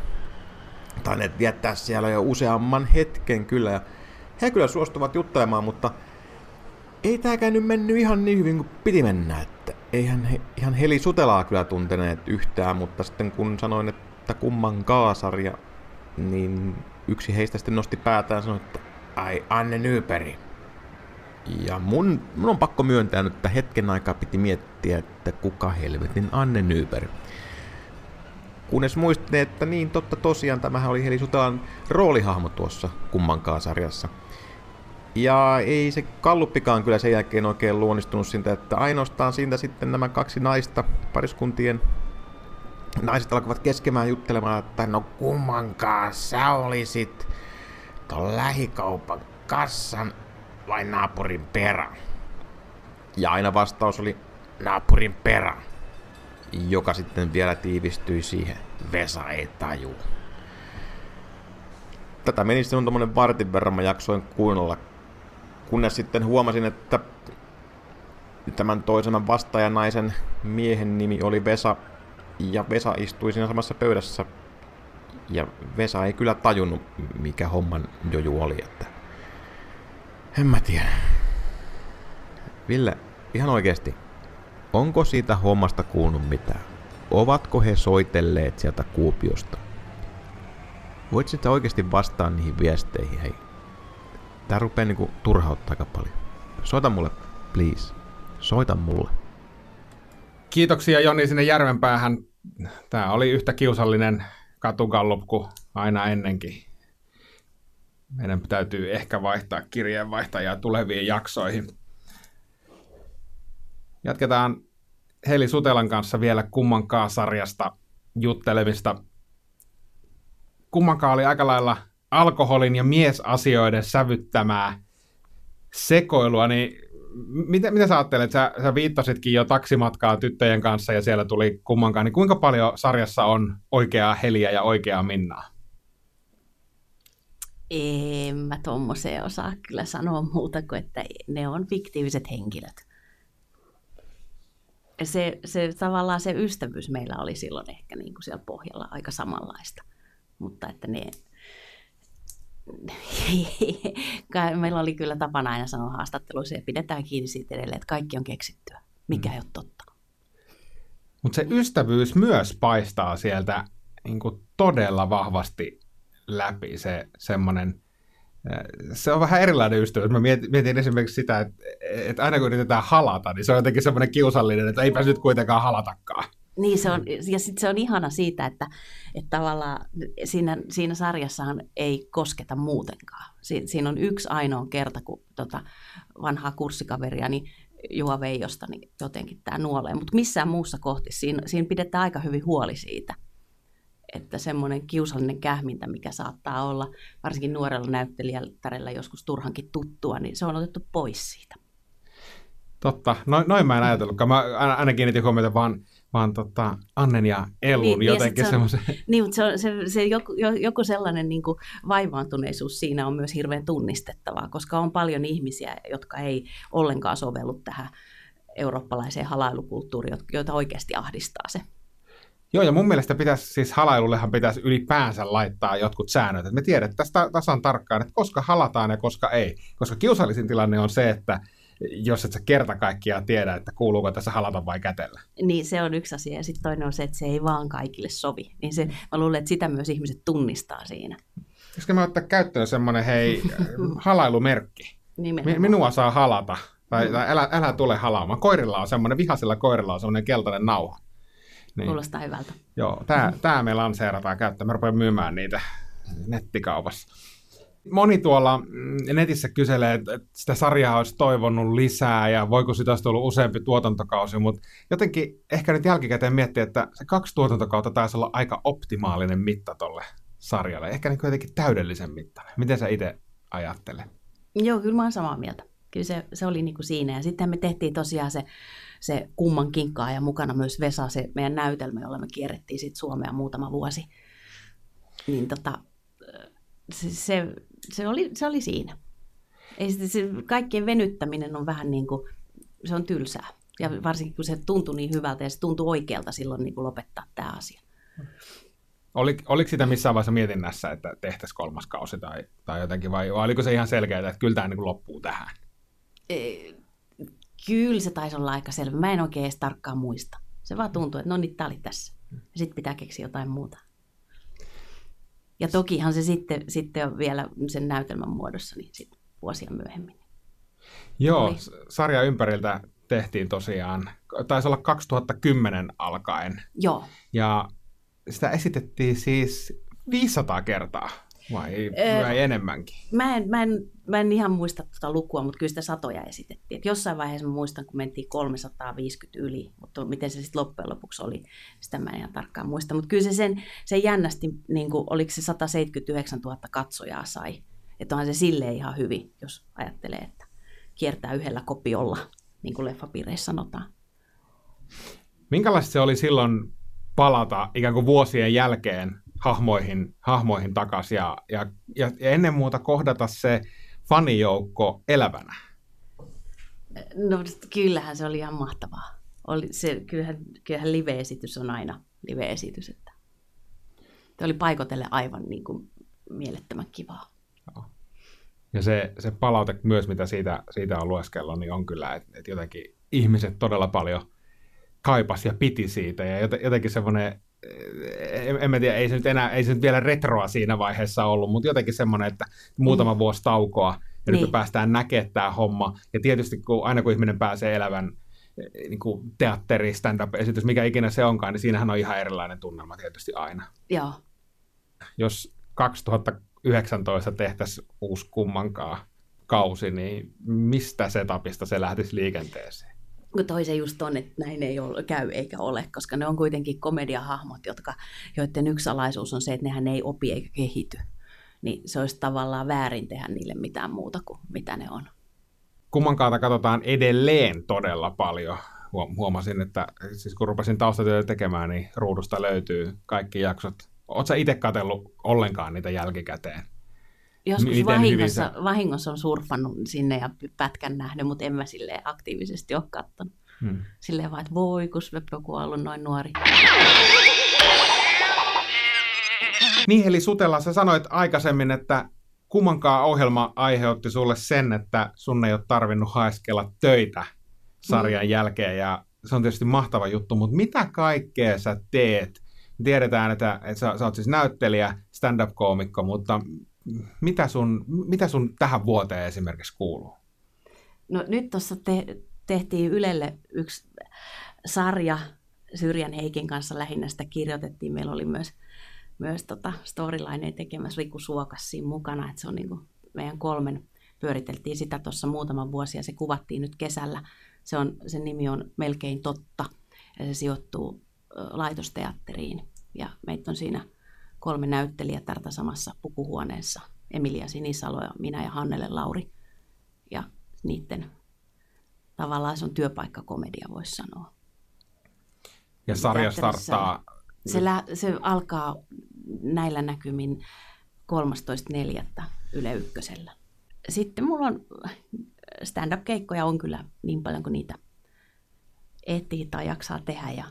Tainneet viettää siellä jo useamman hetken kyllä. Ja he kyllä suostuvat juttelemaan, mutta ei tääkään nyt mennyt ihan niin hyvin kuin piti mennä. Että eihän he ihan Heli Sutelaa kyllä tunteneet yhtään, mutta sitten kun sanoin, että kumman kaasarja, niin yksi heistä sitten nosti päätään ja sanoi, että ai Anne Nyyperi. Ja mun, mun on pakko myöntää nyt, että hetken aikaa piti miettiä, että kuka helvetin Anne Nyberg. Kunnes muistin, että niin totta tosiaan, tämähän oli Heli Sutelan roolihahmo tuossa kummankaan sarjassa. Ja ei se kalluppikaan kyllä sen jälkeen oikein luonnistunut siitä, että ainoastaan siitä sitten nämä kaksi naista, pariskuntien naiset alkoivat keskemään juttelemaan, että no kummankaan sä olisit ton lähikaupan kassan vai naapurin perä? Ja aina vastaus oli naapurin perä, joka sitten vielä tiivistyi siihen Vesa ei taju. Tätä meni sitten tommonen vartin verran mä jaksoin kuunnella, kunnes sitten huomasin, että tämän toisen vastaajanaisen miehen nimi oli Vesa, ja Vesa istui siinä samassa pöydässä, ja Vesa ei kyllä tajunnut, mikä homman joju oli, että en mä tiedä. Ville, ihan oikeesti. Onko siitä hommasta kuulunut mitään? Ovatko he soitelleet sieltä Kuopiosta? Voit sitä oikeasti vastaa niihin viesteihin, hei. Tää rupee niinku turhauttaa aika paljon. Soita mulle, please. Soita mulle. Kiitoksia Joni sinne Järvenpäähän. Tämä oli yhtä kiusallinen katugallup kuin aina ennenkin. Meidän täytyy ehkä vaihtaa kirjeenvaihtajaa tuleviin jaksoihin. Jatketaan Heli Sutelan kanssa vielä kummankaan sarjasta juttelemista. Kummankaan oli aika lailla alkoholin ja miesasioiden sävyttämää sekoilua, niin mitä, mitä sä ajattelet? Sä, sä viittasitkin jo taksimatkaa tyttöjen kanssa ja siellä tuli kummankaan. Niin kuinka paljon sarjassa on oikeaa Heliä ja oikeaa Minnaa? En mä tuommoiseen osaa kyllä sanoa muuta kuin, että ne on fiktiiviset henkilöt. Se, se tavallaan se ystävyys meillä oli silloin ehkä niin kuin siellä pohjalla aika samanlaista. Mutta että ne, meillä oli kyllä tapana aina sanoa haastatteluissa ja pidetään kiinni siitä edelleen, että kaikki on keksittyä, mikä mm. ei ole totta. Mutta se ystävyys myös paistaa sieltä niin kuin todella vahvasti läpi, se semmoinen, se on vähän erilainen ystävyys. Mä mietin, mietin esimerkiksi sitä, että, että aina kun yritetään halata, niin se on jotenkin semmoinen kiusallinen, että eipä nyt kuitenkaan halatakaan. Niin se on, ja sitten se on ihana siitä, että, että tavallaan siinä, siinä sarjassahan ei kosketa muutenkaan. Si, siinä on yksi ainoa kerta, kun tota vanhaa kurssikaveria, niin Juha Veijosta, niin jotenkin tämä nuolee. Mutta missään muussa kohti siinä, siinä pidetään aika hyvin huoli siitä, että semmoinen kiusallinen kähmintä, mikä saattaa olla varsinkin nuorella näyttelijällä joskus turhankin tuttua, niin se on otettu pois siitä. Totta. Noin, noin mä en ajatellutkaan. Mä aina kiinnitin huomiota vaan vaan tota, Annen ja Elun niin, jotenkin se semmoisen... [laughs] Niin, mutta se, on, se, se joku, joku sellainen niin kuin vaivaantuneisuus siinä on myös hirveän tunnistettavaa, koska on paljon ihmisiä, jotka ei ollenkaan sovellu tähän eurooppalaiseen halailukulttuuriin, joita oikeasti ahdistaa se. Joo, ja mun mielestä pitäisi, siis halailullehan pitäisi ylipäänsä laittaa jotkut säännöt. Että me tiedetään tästä tasan tarkkaan, että koska halataan ja koska ei. Koska kiusallisin tilanne on se, että jos et sä kerta kaikkiaan tiedä, että kuuluuko tässä halata vai kätellä. Niin, se on yksi asia. Ja sitten toinen on se, että se ei vaan kaikille sovi. Niin se, mä luulen, että sitä myös ihmiset tunnistaa siinä. Koska mä ottaa käyttöön semmoinen, hei, [laughs] halailumerkki. Nimenomaan. Minua saa halata. Tai, tai älä, älä tule halaamaan. Koirilla on semmoinen, vihaisella koirilla on semmoinen keltainen nauha. Niin. Kuulostaa hyvältä. Joo, tämä, tämä me lanseerataan käyttöön. Me rupean myymään niitä nettikaupassa. Moni tuolla mm, netissä kyselee, että sitä sarjaa olisi toivonut lisää ja voiko sitä olisi ollut useampi tuotantokausi, mutta jotenkin ehkä nyt jälkikäteen miettii, että se kaksi tuotantokautta taisi olla aika optimaalinen mitta tolle sarjalle. Ehkä niin jotenkin täydellisen mittainen. Miten sä itse ajattelet? Joo, kyllä mä oon samaa mieltä. Kyllä se, se oli niin kuin siinä. Ja sitten me tehtiin tosiaan se, se kumman kinkkaa ja mukana myös Vesa, se meidän näytelmä, jolla me kierrettiin sitten Suomea muutama vuosi. Niin tota, se, se, se, oli, se oli siinä. Ei se, se, kaikkien venyttäminen on vähän niin kuin, se on tylsää. Ja varsinkin kun se tuntui niin hyvältä ja se tuntui oikealta silloin niin kuin lopettaa tämä asia. Oli, oliko sitä missään vaiheessa mietinnässä, että tehtäisiin kolmas kausi tai, tai jotenkin, vai, vai oliko se ihan selkeää, että kyllä tämä niin kuin loppuu tähän? E, kyllä se taisi olla aika selvä. Mä en oikein edes tarkkaan muista. Se vaan tuntui, että no niin, tämä oli tässä. Sitten pitää keksiä jotain muuta. Ja tokihan se sitten, sitten on vielä sen näytelmän muodossa niin sitten vuosia myöhemmin. Joo, Oli. sarja ympäriltä tehtiin tosiaan, taisi olla 2010 alkaen. Joo. Ja sitä esitettiin siis 500 kertaa. Vai, öö, vai enemmänkin? Mä en, mä, en, mä en ihan muista tuota lukua, mutta kyllä sitä satoja esitettiin. Et jossain vaiheessa mä muistan, kun mentiin 350 yli, mutta miten se sitten loppujen lopuksi oli, sitä mä en ihan tarkkaan muista. Mutta kyllä se sen, se jännästi, niin kuin, oliko se 179 000 katsojaa sai. Että onhan se silleen ihan hyvin, jos ajattelee, että kiertää yhdellä kopiolla, niin kuin leffapiireissä sanotaan. Minkälaista se oli silloin palata ikään kuin vuosien jälkeen hahmoihin, hahmoihin takaisin ja, ja, ja, ja ennen muuta kohdata se fanijoukko elävänä? No kyllähän se oli ihan mahtavaa. Oli se, kyllähän, kyllähän live-esitys on aina live-esitys. Että se oli paikotelle aivan niin kuin mielettömän kivaa. Joo. Ja se, se palaute myös, mitä siitä, siitä on lueskellut, niin on kyllä, että, että jotenkin ihmiset todella paljon kaipas ja piti siitä. Ja jotenkin semmoinen en, en mä tiedä, ei se nyt enää, ei se nyt vielä retroa siinä vaiheessa ollut, mutta jotenkin semmoinen, että muutama mm. vuosi taukoa, ja niin. nyt me päästään näkemään tämä homma. Ja tietysti kun, aina kun ihminen pääsee elävän eh, niin kuin teatteri, stand-up-esitys, mikä ikinä se onkaan, niin siinähän on ihan erilainen tunnelma tietysti aina. Joo. Jos 2019 tehtäisiin uusi kummankaan kausi, niin mistä setupista se lähtisi liikenteeseen? Kun toisen just on, että näin ei ole, käy eikä ole, koska ne on kuitenkin komediahahmot, jotka, joiden yksi salaisuus on se, että nehän ei opi eikä kehity. Niin se olisi tavallaan väärin tehdä niille mitään muuta kuin mitä ne on. kummankaata katsotaan edelleen todella paljon. Huomasin, että siis kun rupesin taustatyötä tekemään, niin ruudusta löytyy kaikki jaksot. Oletko itse katsellut ollenkaan niitä jälkikäteen? Joskus vahingossa, sä... vahingossa on surffannut sinne ja pätkän nähnyt, mutta en mä silleen aktiivisesti ole katsonut. Hmm. Silleen vaan, että voi, kun Sveppo on ollut noin nuori. Niin, eli Sutella, sä sanoit aikaisemmin, että kummankaan ohjelma aiheutti sulle sen, että sun ei ole tarvinnut haeskella töitä sarjan mm. jälkeen, ja se on tietysti mahtava juttu, mutta mitä kaikkea sä teet? Tiedetään, että, että sä, sä oot siis näyttelijä, stand-up-koomikko, mutta mitä sun, mitä sun tähän vuoteen esimerkiksi kuuluu? No nyt tuossa te, tehtiin Ylelle yksi sarja, Syrjän Heikin kanssa lähinnä sitä kirjoitettiin. Meillä oli myös myös tota storylineen tekemässä Riku Suokas siinä mukana, että se on niin kuin meidän kolmen, pyöriteltiin sitä tuossa muutama vuosi ja se kuvattiin nyt kesällä. Se on, sen nimi on Melkein totta ja se sijoittuu laitosteatteriin ja meitä on siinä kolme näyttelijätärtä samassa pukuhuoneessa. Emilia Sinisalo ja minä ja Hannele Lauri. Ja niiden tavallaan se on työpaikkakomedia, voisi sanoa. Ja sarja starttaa... Se, lä- se alkaa näillä näkymin 13.4. Yle Ykkösellä. Sitten mulla on stand-up-keikkoja on kyllä niin paljon kuin niitä ehtii tai jaksaa tehdä ja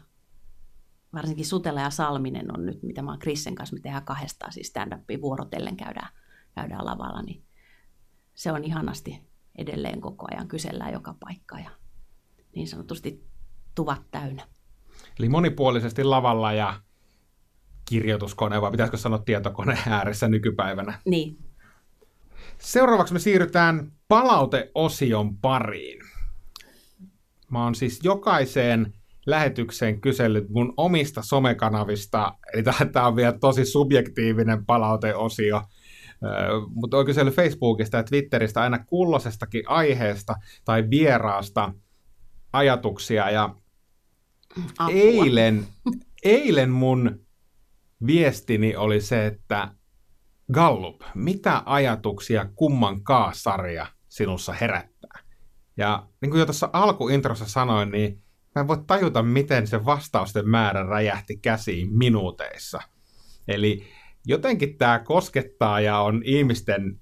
varsinkin Sutela ja Salminen on nyt, mitä mä oon Krissen kanssa, me tehdään kahdestaan siis stand-upia vuorotellen käydään, käydään lavalla, niin se on ihanasti edelleen koko ajan, kysellään joka paikka ja niin sanotusti tuvat täynnä. Eli monipuolisesti lavalla ja kirjoituskone, vai pitäisikö sanoa tietokone ääressä nykypäivänä? Niin. Seuraavaksi me siirrytään palauteosion pariin. Mä oon siis jokaiseen lähetykseen kysellyt mun omista somekanavista, eli tämä on vielä tosi subjektiivinen palauteosio, mutta olen kysellyt Facebookista ja Twitteristä aina kulloisestakin aiheesta tai vieraasta ajatuksia, ja Apua. eilen, eilen mun viestini oli se, että Gallup, mitä ajatuksia kumman sarja sinussa herättää? Ja niin kuin jo tuossa alkuintrossa sanoin, niin mä en voi tajuta, miten se vastausten määrä räjähti käsiin minuuteissa. Eli jotenkin tämä koskettaa ja on ihmisten,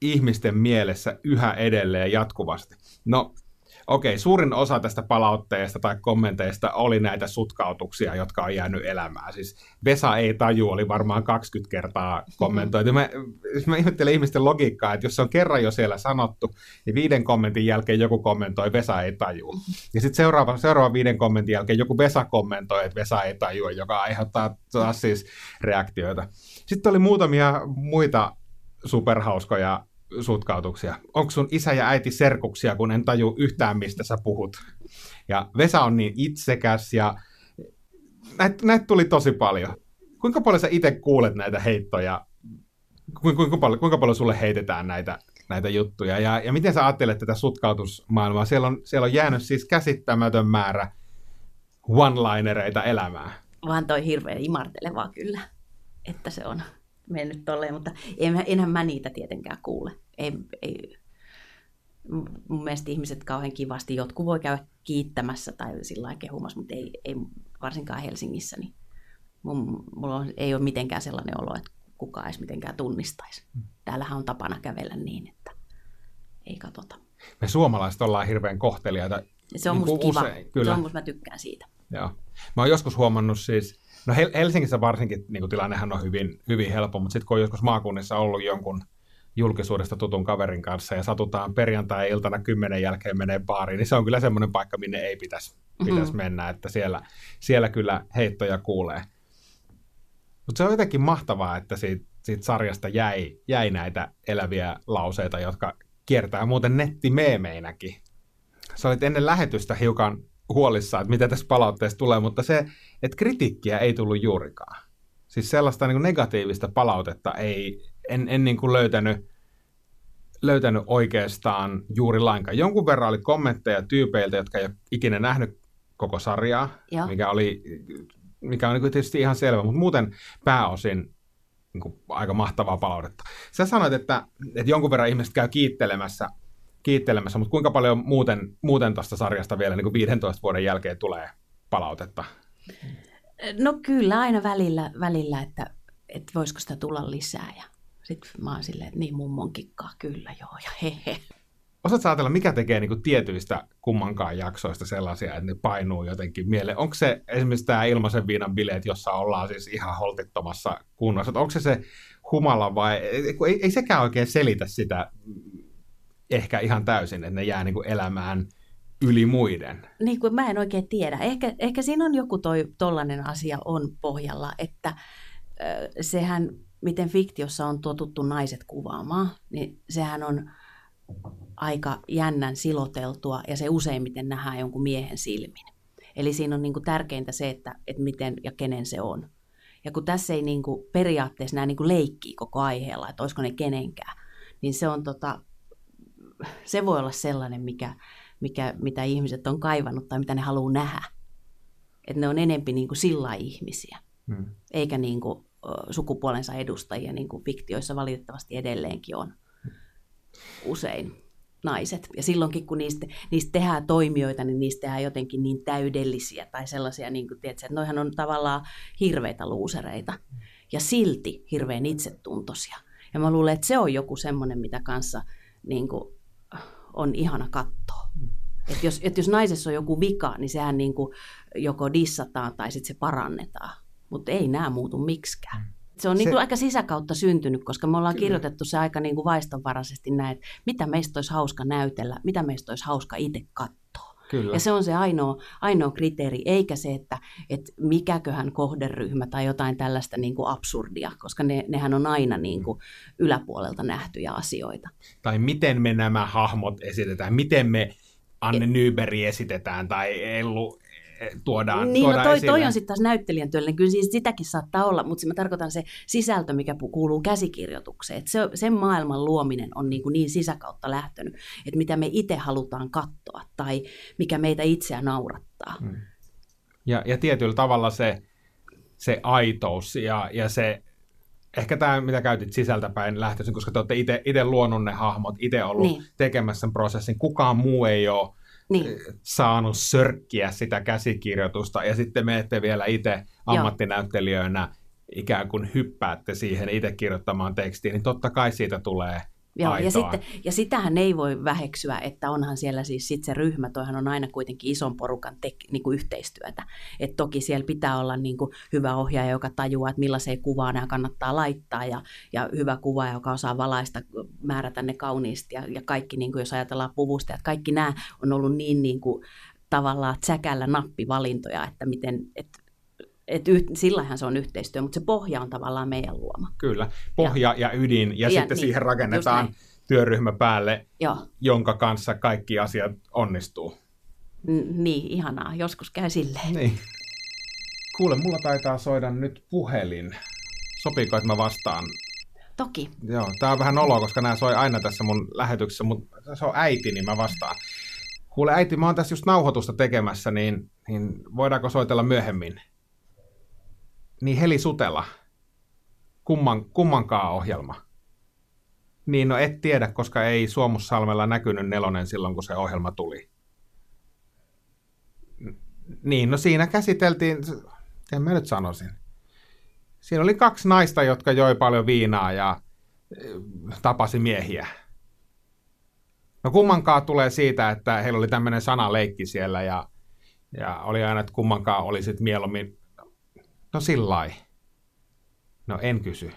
ihmisten mielessä yhä edelleen jatkuvasti. No, okei, suurin osa tästä palautteesta tai kommenteista oli näitä sutkautuksia, jotka on jäänyt elämään. Siis Vesa ei taju, oli varmaan 20 kertaa kommentoitu. Mä, siis mä ihmettelen ihmisten logiikkaa, että jos se on kerran jo siellä sanottu, niin viiden kommentin jälkeen joku kommentoi, Vesa ei taju. Ja sitten seuraava, seuraava viiden kommentin jälkeen joku Vesa kommentoi, että Vesa ei taju, joka aiheuttaa taas siis reaktioita. Sitten oli muutamia muita superhauskoja sutkautuksia. Onko sun isä ja äiti serkuksia, kun en taju yhtään, mistä sä puhut? Ja Vesa on niin itsekäs ja näitä näit tuli tosi paljon. Kuinka paljon sä itse kuulet näitä heittoja? Kuinka, paljon, kuinka paljon sulle heitetään näitä, näitä juttuja? Ja, ja miten sä ajattelet tätä sutkautusmaailmaa? Siellä on, siellä on jäänyt siis käsittämätön määrä one-linereita elämään. Vaan toi hirveän imartelevaa kyllä, että se on mennyt tolleen, mutta en, enhän mä niitä tietenkään kuule. Ei, ei, mun mielestä ihmiset kauhean kivasti, jotkut voi käydä kiittämässä tai sillä kehumassa, mutta ei, ei varsinkaan Helsingissä, niin mun, mulla on, ei ole mitenkään sellainen olo, että kukaan edes mitenkään tunnistaisi. Hmm. Täällähän on tapana kävellä niin, että ei katsota. Me suomalaiset ollaan hirveän kohteliaita. Se on niin musta kiva. Usein, kyllä. Se on musta, mä tykkään siitä. Joo. Mä oon joskus huomannut siis, No Helsingissä varsinkin niin tilannehan on hyvin, hyvin helppo, mutta sitten kun on joskus maakunnissa ollut jonkun julkisuudesta tutun kaverin kanssa ja satutaan perjantai-iltana kymmenen jälkeen menee baariin, niin se on kyllä semmoinen paikka, minne ei pitäisi, pitäisi mm-hmm. mennä, että siellä, siellä kyllä heittoja kuulee. Mutta se on jotenkin mahtavaa, että siitä, siitä sarjasta jäi, jäi näitä eläviä lauseita, jotka kiertää muuten nettimeemeinäkin. Sä olit ennen lähetystä hiukan huolissaan, että mitä tässä palautteessa tulee, mutta se, että kritiikkiä ei tullut juurikaan. Siis sellaista niin negatiivista palautetta ei, en, en niin kuin löytänyt, löytänyt oikeastaan juuri lainkaan. Jonkun verran oli kommentteja tyypeiltä, jotka ei ole ikinä nähnyt koko sarjaa, Joo. mikä, oli, mikä on niin tietysti ihan selvä, mutta muuten pääosin niin kuin aika mahtavaa palautetta. Sä sanoit, että, että jonkun verran ihmiset käy kiittelemässä kiittelemässä, mutta kuinka paljon muuten, muuten tuosta sarjasta vielä niin kuin 15 vuoden jälkeen tulee palautetta? No kyllä, aina välillä, välillä että, että voisiko sitä tulla lisää. Ja sitten mä oon silleen, että niin mummon kikkaa, kyllä joo, ja hehe. Osaatko ajatella, mikä tekee niin kuin tietyistä kummankaan jaksoista sellaisia, että ne painuu jotenkin mieleen? Onko se esimerkiksi tämä ilmaisen viinan bileet, jossa ollaan siis ihan holtittomassa kunnossa? Onko se se humala vai ei, ei sekään oikein selitä sitä ehkä ihan täysin, että ne jää niin kuin elämään yli muiden? Niin kuin mä en oikein tiedä. Ehkä, ehkä siinä on joku toi, tollainen asia on pohjalla, että äh, sehän, miten fiktiossa on totuttu naiset kuvaamaan, niin sehän on aika jännän siloteltua ja se useimmiten nähdään jonkun miehen silmin. Eli siinä on niin kuin tärkeintä se, että, että miten ja kenen se on. Ja kun tässä ei niin kuin periaatteessa nämä niin kuin leikkii koko aiheella, että olisiko ne kenenkään, niin se, on tota, se voi olla sellainen, mikä, mikä, mitä ihmiset on kaivannut tai mitä ne haluaa nähdä. Että ne on enempi niin kuin sillä ihmisiä, hmm. eikä niin kuin, sukupuolensa edustajia, niin kuin fiktioissa valitettavasti edelleenkin on usein naiset. Ja silloinkin, kun niistä, niistä tehdään toimijoita, niin niistä tehdään jotenkin niin täydellisiä tai sellaisia, niin kuin, tiedätkö, että noihan on tavallaan hirveitä luusereita ja silti hirveän itsetuntoisia. Ja mä luulen, että se on joku semmoinen, mitä kanssa niin kuin, on ihana katsoa. Et jos, et jos naisessa on joku vika, niin sehän niin kuin joko dissataan tai sitten se parannetaan. Mutta ei nämä muutu miksikään. Se on se... Niin kuin aika sisäkautta syntynyt, koska me ollaan Kyllä. kirjoitettu se aika niin kuin vaistonvaraisesti näin, että mitä meistä olisi hauska näytellä, mitä meistä olisi hauska itse katsoa. Kyllä. Ja se on se ainoa, ainoa kriteeri, eikä se, että, että mikäköhän kohderyhmä tai jotain tällaista niin kuin absurdia, koska ne, nehän on aina niin kuin yläpuolelta nähtyjä asioita. Tai miten me nämä hahmot esitetään, miten me Anne Nyberi esitetään tai Ellu, tuodaan, niin, tuodaan no toi, toi on sitten taas näyttelijän työllä, niin kyllä siis sitäkin saattaa olla, mutta mä tarkoitan se sisältö, mikä kuuluu käsikirjoitukseen. Että se, sen maailman luominen on niin, kuin niin sisäkautta lähtenyt, että mitä me itse halutaan katsoa tai mikä meitä itseä naurattaa. Hmm. Ja, ja tietyllä tavalla se, se aitous ja, ja se ehkä tämä, mitä käytit sisältäpäin lähtöisin, koska te olette itse luonut ne hahmot, itse ollut niin. tekemässä sen prosessin. Kukaan muu ei ole niin. Saanut sörkkiä sitä käsikirjoitusta, ja sitten menette vielä itse ammattinäyttelijöinä ikään kuin hyppäätte siihen itse kirjoittamaan tekstiin, niin totta kai siitä tulee Joo, ja, sitten, ja sitähän ei voi väheksyä, että onhan siellä siis sit se ryhmä, toihan on aina kuitenkin ison porukan tek, niin kuin yhteistyötä. Et toki siellä pitää olla niin kuin hyvä ohjaaja, joka tajuaa, että millaiseen kuvaan nämä kannattaa laittaa, ja, ja hyvä kuva, joka osaa valaista, määrätä ne kauniisti, ja, ja kaikki, niin kuin jos ajatellaan puvusta, että kaikki nämä on ollut niin, niin kuin, tavallaan tsäkällä nappivalintoja, että miten, että et yh, sillähän se on yhteistyö, mutta se pohja on tavallaan meidän luoma. Kyllä, pohja ja, ja ydin, ja, ja sitten niin, siihen rakennetaan työryhmä päälle, Joo. jonka kanssa kaikki asiat onnistuu. N- niin, ihanaa. Joskus käy silleen. Niin. Kuule, mulla taitaa soida nyt puhelin. Sopiiko, että mä vastaan? Toki. Joo, tää on vähän oloa, koska nämä soi aina tässä mun lähetyksessä, mutta se on äiti, niin mä vastaan. Kuule äiti, mä oon tässä just nauhoitusta tekemässä, niin, niin voidaanko soitella myöhemmin? Niin Heli Sutela, kumman, kummankaan ohjelma. Niin no et tiedä, koska ei Suomussalmella näkynyt nelonen silloin, kun se ohjelma tuli. Niin, no siinä käsiteltiin, en mä nyt sanoisin. Siinä oli kaksi naista, jotka joi paljon viinaa ja eh, tapasi miehiä. No kummankaan tulee siitä, että heillä oli tämmöinen sanaleikki siellä ja, ja oli aina, että kummankaan oli sitten mieluummin No sillä No en kysy.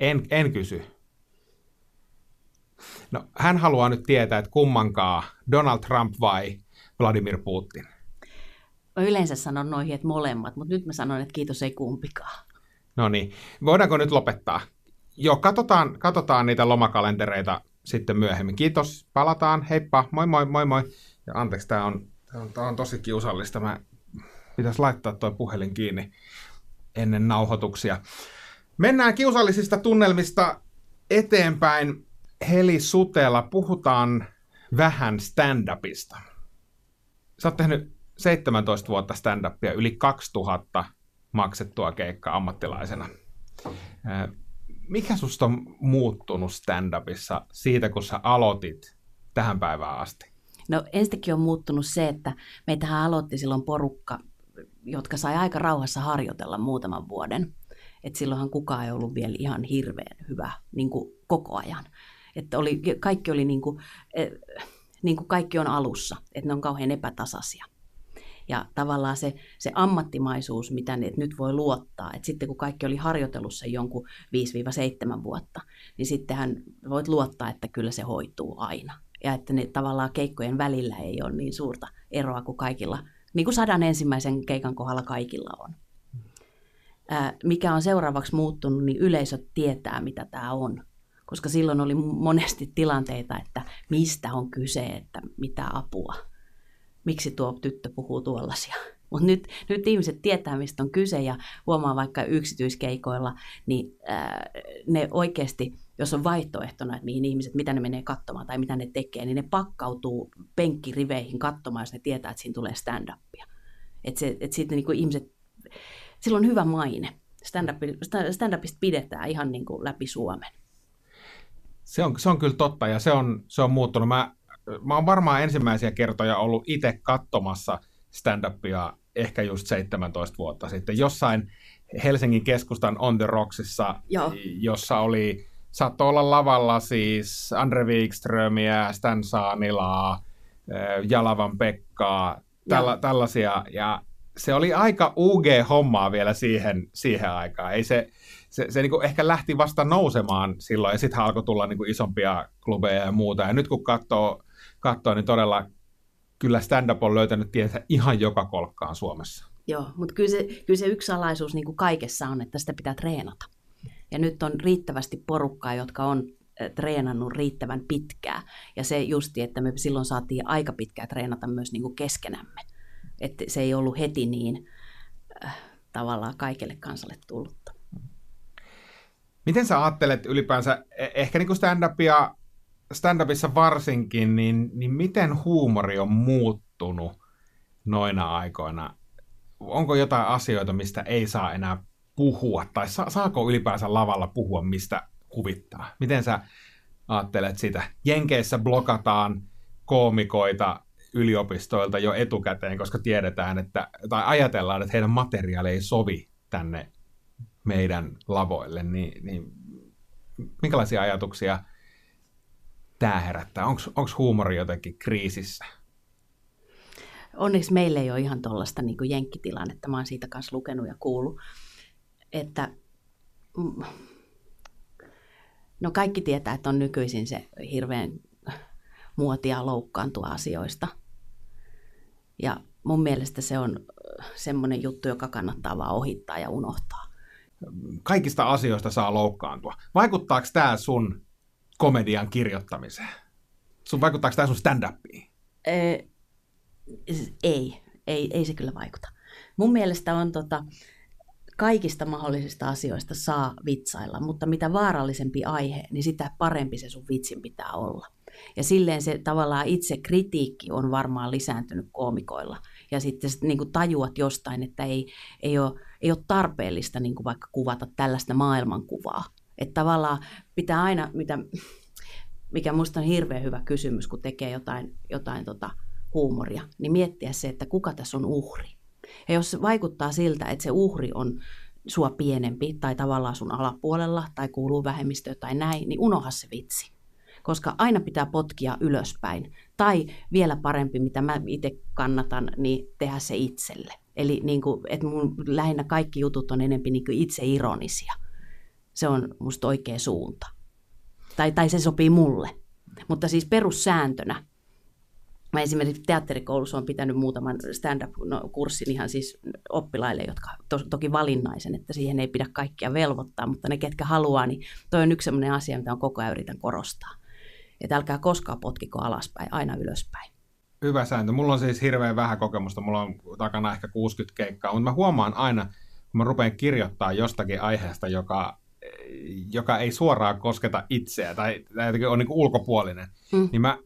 En, en kysy. No hän haluaa nyt tietää, että kummankaa Donald Trump vai Vladimir Putin. Mä yleensä sanon noihin, että molemmat, mutta nyt mä sanon, että kiitos ei kumpikaan. No niin, voidaanko nyt lopettaa? Joo, katsotaan, katsotaan niitä lomakalentereita sitten myöhemmin. Kiitos, palataan, heippa, moi moi moi moi. Ja anteeksi, tämä on, tää on, tää on tosi kiusallista. Mä pitäisi laittaa tuo puhelin kiinni ennen nauhoituksia. Mennään kiusallisista tunnelmista eteenpäin. Heli Sutela, puhutaan vähän stand-upista. Sä oot tehnyt 17 vuotta stand-upia, yli 2000 maksettua keikkaa ammattilaisena. mikä susta on muuttunut stand-upissa siitä, kun sä aloitit tähän päivään asti? No ensinnäkin on muuttunut se, että meitähän aloitti silloin porukka, jotka sai aika rauhassa harjoitella muutaman vuoden. Et silloinhan kukaan ei ollut vielä ihan hirveän hyvä niin kuin koko ajan. Että oli, kaikki oli niin kuin, eh, niin kuin kaikki on alussa, että ne on kauhean epätasaisia. Ja tavallaan se, se ammattimaisuus, mitä ne, nyt voi luottaa, että sitten kun kaikki oli harjoitelussa jonkun 5-7 vuotta, niin sittenhän voit luottaa, että kyllä se hoituu aina. Ja että ne tavallaan keikkojen välillä ei ole niin suurta eroa kuin kaikilla, niin kuin sadan ensimmäisen keikan kohdalla kaikilla on. Mikä on seuraavaksi muuttunut, niin yleisö tietää, mitä tämä on. Koska silloin oli monesti tilanteita, että mistä on kyse, että mitä apua miksi tuo tyttö puhuu tuollaisia. Mutta nyt, nyt ihmiset tietää, mistä on kyse ja huomaa vaikka yksityiskeikoilla, niin ää, ne oikeasti, jos on vaihtoehtona, että mihin ihmiset, mitä ne menee katsomaan tai mitä ne tekee, niin ne pakkautuu penkkiriveihin katsomaan, jos ne tietää, että siinä tulee stand-upia. Että se, et sitten niin ihmiset, sillä on hyvä maine. Stand-upista pidetään ihan niin kuin läpi Suomen. Se on, se on kyllä totta ja se on, se on muuttunut. Mä mä oon varmaan ensimmäisiä kertoja ollut itse katsomassa stand-upia ehkä just 17 vuotta sitten. Jossain Helsingin keskustan On The Rocksissa, Joo. jossa oli, saattoi olla lavalla siis Andre Wikströmiä, Stan Saanilaa, Jalavan Pekkaa, tälla, tällaisia. Ja se oli aika UG-hommaa vielä siihen, siihen aikaan. Ei se, se, se niin ehkä lähti vasta nousemaan silloin, ja sitten alkoi tulla niin isompia klubeja ja muuta. Ja nyt kun katsoo katsoa, niin todella kyllä stand-up on löytänyt tiensä ihan joka kolkkaan Suomessa. Joo, mutta kyllä se, kyllä se yksi salaisuus niin kuin kaikessa on, että sitä pitää treenata. Ja nyt on riittävästi porukkaa, jotka on treenannut riittävän pitkää. Ja se justi, että me silloin saatiin aika pitkää treenata myös niin kuin keskenämme. Että se ei ollut heti niin äh, tavallaan kaikille kansalle tullutta. Miten sä ajattelet ylipäänsä e-, ehkä niin kuin stand-upia stand-upissa varsinkin, niin, niin miten huumori on muuttunut noina aikoina? Onko jotain asioita, mistä ei saa enää puhua, tai sa- saako ylipäänsä lavalla puhua, mistä huvittaa? Miten sä ajattelet sitä? Jenkeissä blokataan koomikoita yliopistoilta jo etukäteen, koska tiedetään, että, tai ajatellaan, että heidän materiaali ei sovi tänne meidän lavoille, niin, niin minkälaisia ajatuksia – tämä herättää? Onko huumori jotenkin kriisissä? Onneksi meillä ei ole ihan tuollaista niin jenkkitilannetta. Mä oon siitä kanssa lukenut ja kuullut, että no kaikki tietää, että on nykyisin se hirveän muotia loukkaantua asioista. Ja mun mielestä se on semmoinen juttu, joka kannattaa vaan ohittaa ja unohtaa. Kaikista asioista saa loukkaantua. Vaikuttaako tämä sun komedian kirjoittamiseen? Sun vaikuttaako tämä sun stand-upiin? Ee, ei, ei, ei se kyllä vaikuta. Mun mielestä on tota, kaikista mahdollisista asioista saa vitsailla, mutta mitä vaarallisempi aihe, niin sitä parempi se sun vitsin pitää olla. Ja silleen se tavallaan itse kritiikki on varmaan lisääntynyt koomikoilla. Ja sitten niin kuin tajuat jostain, että ei, ei, ole, ei ole tarpeellista niin kuin vaikka kuvata tällaista maailmankuvaa, että tavallaan pitää aina, mitä, mikä minusta on hirveän hyvä kysymys, kun tekee jotain, jotain tota huumoria, niin miettiä se, että kuka tässä on uhri. Ja jos se vaikuttaa siltä, että se uhri on sua pienempi tai tavallaan sun alapuolella tai kuuluu vähemmistöön tai näin, niin unoha se vitsi. Koska aina pitää potkia ylöspäin. Tai vielä parempi, mitä mä itse kannatan, niin tehdä se itselle. Eli niin kuin, että mun lähinnä kaikki jutut on enempi niin kuin itse ironisia se on musta oikea suunta. Tai, tai se sopii mulle. Mutta siis perussääntönä, mä esimerkiksi teatterikoulussa on pitänyt muutaman stand-up-kurssin ihan siis oppilaille, jotka to, toki valinnaisen, että siihen ei pidä kaikkia velvoittaa, mutta ne ketkä haluaa, niin toi on yksi sellainen asia, mitä on koko ajan yritän korostaa. Että älkää koskaan potkiko alaspäin, aina ylöspäin. Hyvä sääntö. Mulla on siis hirveän vähän kokemusta, mulla on takana ehkä 60 keikkaa, mutta mä huomaan aina, kun mä rupean kirjoittaa jostakin aiheesta, joka joka ei suoraan kosketa itseä tai, tai on niin ulkopuolinen, mm. niin mä,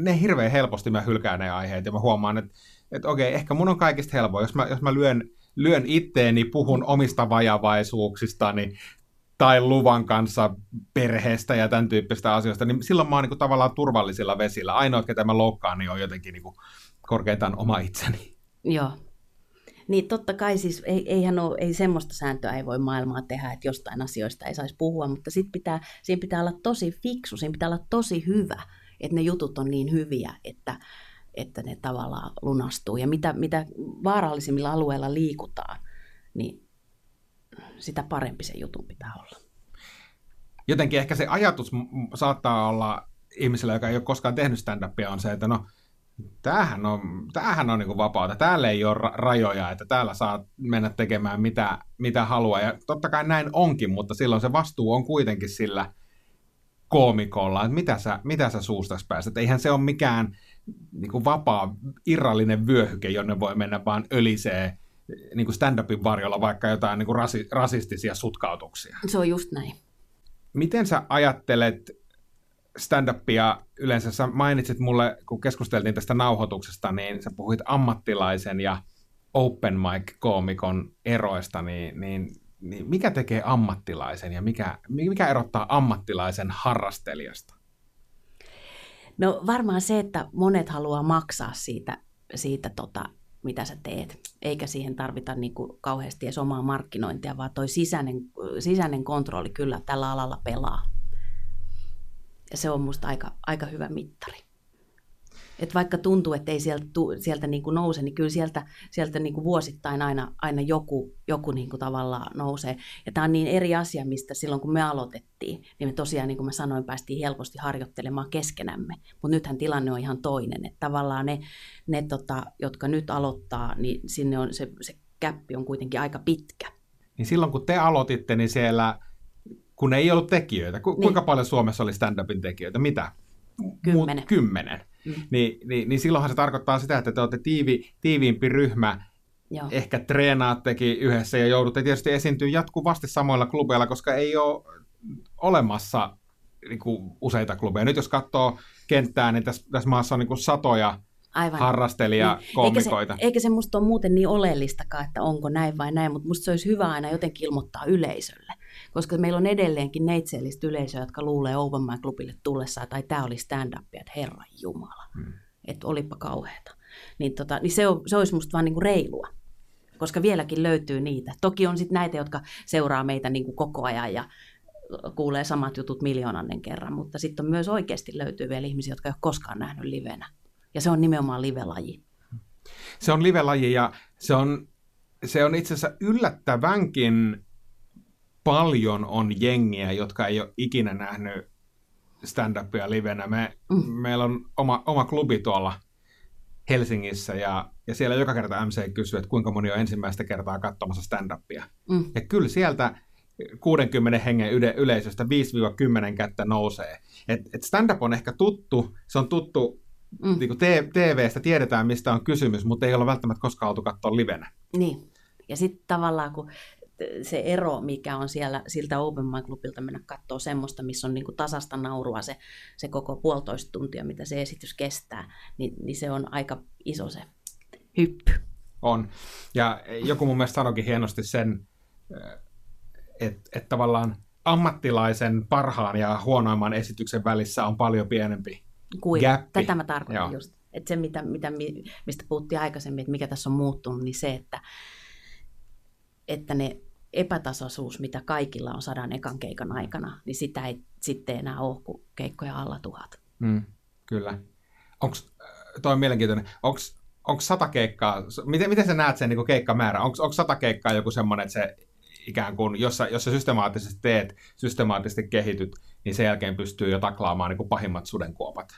ne hirveän helposti mä hylkään ne aiheet ja mä huomaan, että, että okei, ehkä mun on kaikista helpoa, jos mä, jos mä lyön, lyön itteeni, puhun omista vajavaisuuksistani, tai luvan kanssa perheestä ja tämän tyyppistä asioista, niin silloin mä oon niin tavallaan turvallisilla vesillä. Ainoa, ketä mä loukkaan, niin on jotenkin niin kuin korkeintaan oma itseni. Joo. Niin totta kai siis, ei, eihän ole, ei semmoista sääntöä ei voi maailmaa tehdä, että jostain asioista ei saisi puhua, mutta sit pitää, siinä pitää olla tosi fiksu, siinä pitää olla tosi hyvä, että ne jutut on niin hyviä, että, että ne tavallaan lunastuu. Ja mitä, mitä vaarallisimmilla alueilla liikutaan, niin sitä parempi se jutun pitää olla. Jotenkin ehkä se ajatus saattaa olla ihmisellä, joka ei ole koskaan tehnyt stand-upia, on se, että no, tämähän on, tämähän on niin vapaata. Täällä ei ole rajoja, että täällä saa mennä tekemään mitä, mitä haluaa. Ja totta kai näin onkin, mutta silloin se vastuu on kuitenkin sillä koomikolla, että mitä sä, mitä sä suustas pääset. Eihän se ole mikään niin kuin vapaa, irrallinen vyöhyke, jonne voi mennä vaan ölisee niin kuin stand-upin varjolla vaikka jotain niin kuin rasi, rasistisia sutkautuksia. Se on just näin. Miten sä ajattelet stand-upia yleensä? Sä mainitsit mulle, kun keskusteltiin tästä nauhoituksesta, niin sä puhuit ammattilaisen ja open mic-koomikon eroista, niin, niin, niin mikä tekee ammattilaisen ja mikä, mikä erottaa ammattilaisen harrastelijasta? No varmaan se, että monet haluaa maksaa siitä, siitä tota, mitä sä teet, eikä siihen tarvita niin kuin kauheasti edes omaa markkinointia, vaan toi sisäinen, sisäinen kontrolli kyllä tällä alalla pelaa. Ja se on musta aika, aika hyvä mittari. Et vaikka tuntuu, että ei sieltä, sieltä niin kuin nouse, niin kyllä sieltä, sieltä niin kuin vuosittain aina, aina joku, joku niin kuin tavallaan nousee. Ja tämä on niin eri asia, mistä silloin kun me aloitettiin, niin me tosiaan, niin kuin mä sanoin, päästiin helposti harjoittelemaan keskenämme. Mutta nythän tilanne on ihan toinen. Että tavallaan ne, ne tota, jotka nyt aloittaa, niin sinne on se, se käppi on kuitenkin aika pitkä. Niin silloin kun te aloititte, niin siellä, kun ei ollut tekijöitä, ku, niin. kuinka paljon Suomessa oli stand-upin tekijöitä? Mitä? Kymmenen. kymmenen. Mm. Niin, niin, niin silloinhan se tarkoittaa sitä, että te olette tiivi, tiiviimpi ryhmä, Joo. ehkä treenaattekin yhdessä ja joudutte tietysti esiintyä jatkuvasti samoilla klubeilla, koska ei ole olemassa niin kuin, useita klubeja. Nyt jos katsoo kenttää, niin tässä, tässä maassa on niin kuin, satoja Aivan. harrastelija niin. koomikoita. Eikä se, eikä se musta ole muuten niin oleellistakaan, että onko näin vai näin, mutta musta se olisi hyvä aina jotenkin ilmoittaa yleisölle koska meillä on edelleenkin neitseellistä yleisöä, jotka luulee Open Mic Clubille tullessaan, tai tämä oli stand-up, että Herra Jumala, hmm. että olipa kauheata. Niin, tota, niin se, on, se olisi musta vaan niinku reilua, koska vieläkin löytyy niitä. Toki on sitten näitä, jotka seuraa meitä niinku koko ajan ja kuulee samat jutut miljoonannen kerran, mutta sitten on myös oikeasti löytyy vielä ihmisiä, jotka ei ole koskaan nähnyt livenä. Ja se on nimenomaan live-laji. Se on live-laji ja se on, se on itse asiassa yllättävänkin paljon on jengiä, jotka ei ole ikinä nähnyt stand-upia livenä. Me, mm. Meillä on oma, oma klubi tuolla Helsingissä ja, ja siellä joka kerta MC kysyy, että kuinka moni on ensimmäistä kertaa katsomassa stand-upia. Mm. Ja kyllä sieltä 60 hengen yle, yleisöstä 5-10 kättä nousee. Et, et stand-up on ehkä tuttu, se on tuttu mm. niin kuin TV-stä, tiedetään mistä on kysymys, mutta ei ole välttämättä koskaan oltu katsoa livenä. Niin. Ja sitten tavallaan, kun se ero, mikä on siellä siltä Open Mic Clubilta mennä katsoa semmoista, missä on niin kuin tasasta naurua se, se koko puolitoista tuntia, mitä se esitys kestää, niin, niin se on aika iso se hyppy. On. Ja joku mun mielestä sanoikin hienosti sen, että, että tavallaan ammattilaisen parhaan ja huonoimman esityksen välissä on paljon pienempi Kuin, Gäppi. Tätä mä tarkoitan Joo. just. Että se, mitä, mitä, mistä puhuttiin aikaisemmin, että mikä tässä on muuttunut, niin se, että, että ne epätasaisuus, mitä kaikilla on sadan ekan keikan aikana, niin sitä ei sitten enää ole kuin keikkoja alla tuhat. Mm, kyllä. Onko, äh, toi on mielenkiintoinen, onko sata keikkaa, miten, miten sä näet sen niin keikkamäärä? Onko sata keikkaa joku semmoinen, että se ikään kuin, jos sä, jos sä systemaattisesti teet, systemaattisesti kehityt, niin sen jälkeen pystyy jo taklaamaan niin pahimmat sudenkuopat?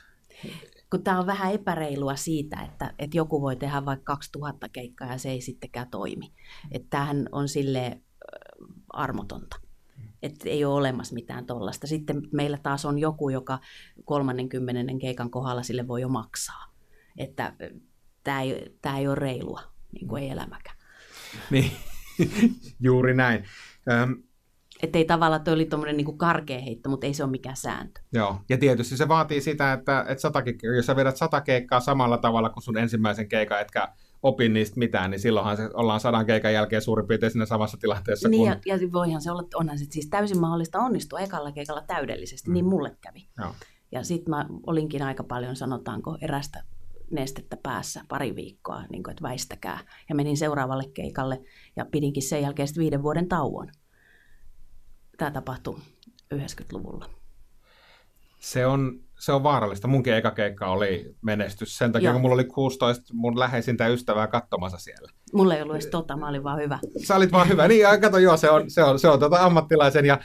Kun tämä on vähän epäreilua siitä, että, että joku voi tehdä vaikka 2000 keikkaa ja se ei sittenkään toimi. Että tämähän on sille armotonta. Että ei ole olemassa mitään tuollaista. Sitten meillä taas on joku, joka 30 keikan kohdalla sille voi jo maksaa. Että tämä ei, tämä ei ole reilua, niin kuin ei elämäkään. Niin, [laughs] juuri näin. Öm, että ei tavallaan, toi oli tuommoinen niin karkea heitto, mutta ei se ole mikään sääntö. Joo, ja tietysti se vaatii sitä, että, että sata, jos sä vedät sata keikkaa samalla tavalla kuin sun ensimmäisen keikan, etkä opin niistä mitään, niin silloinhan se ollaan sadan keikan jälkeen suurin piirtein siinä samassa tilanteessa Niin, kuin... ja, ja voihan se olla, onhan se siis täysin mahdollista onnistua ekalla keikalla täydellisesti, mm. niin mulle kävi. Joo. Ja sitten mä olinkin aika paljon, sanotaanko, erästä nestettä päässä pari viikkoa, niin kuin, että väistäkää. Ja menin seuraavalle keikalle ja pidinkin sen jälkeen viiden vuoden tauon. Tämä tapahtui 90-luvulla. Se on, se on vaarallista. Munkin eka keikka oli menestys. Sen takia, Joo. kun mulla oli 16 mun läheisintä ystävää katsomassa siellä. Mulla ei ollut edes tota, mä olin vaan hyvä. Sä olit vaan hyvä. Niin, ja kato, joo, se on, se on, se on tota ammattilaisen ja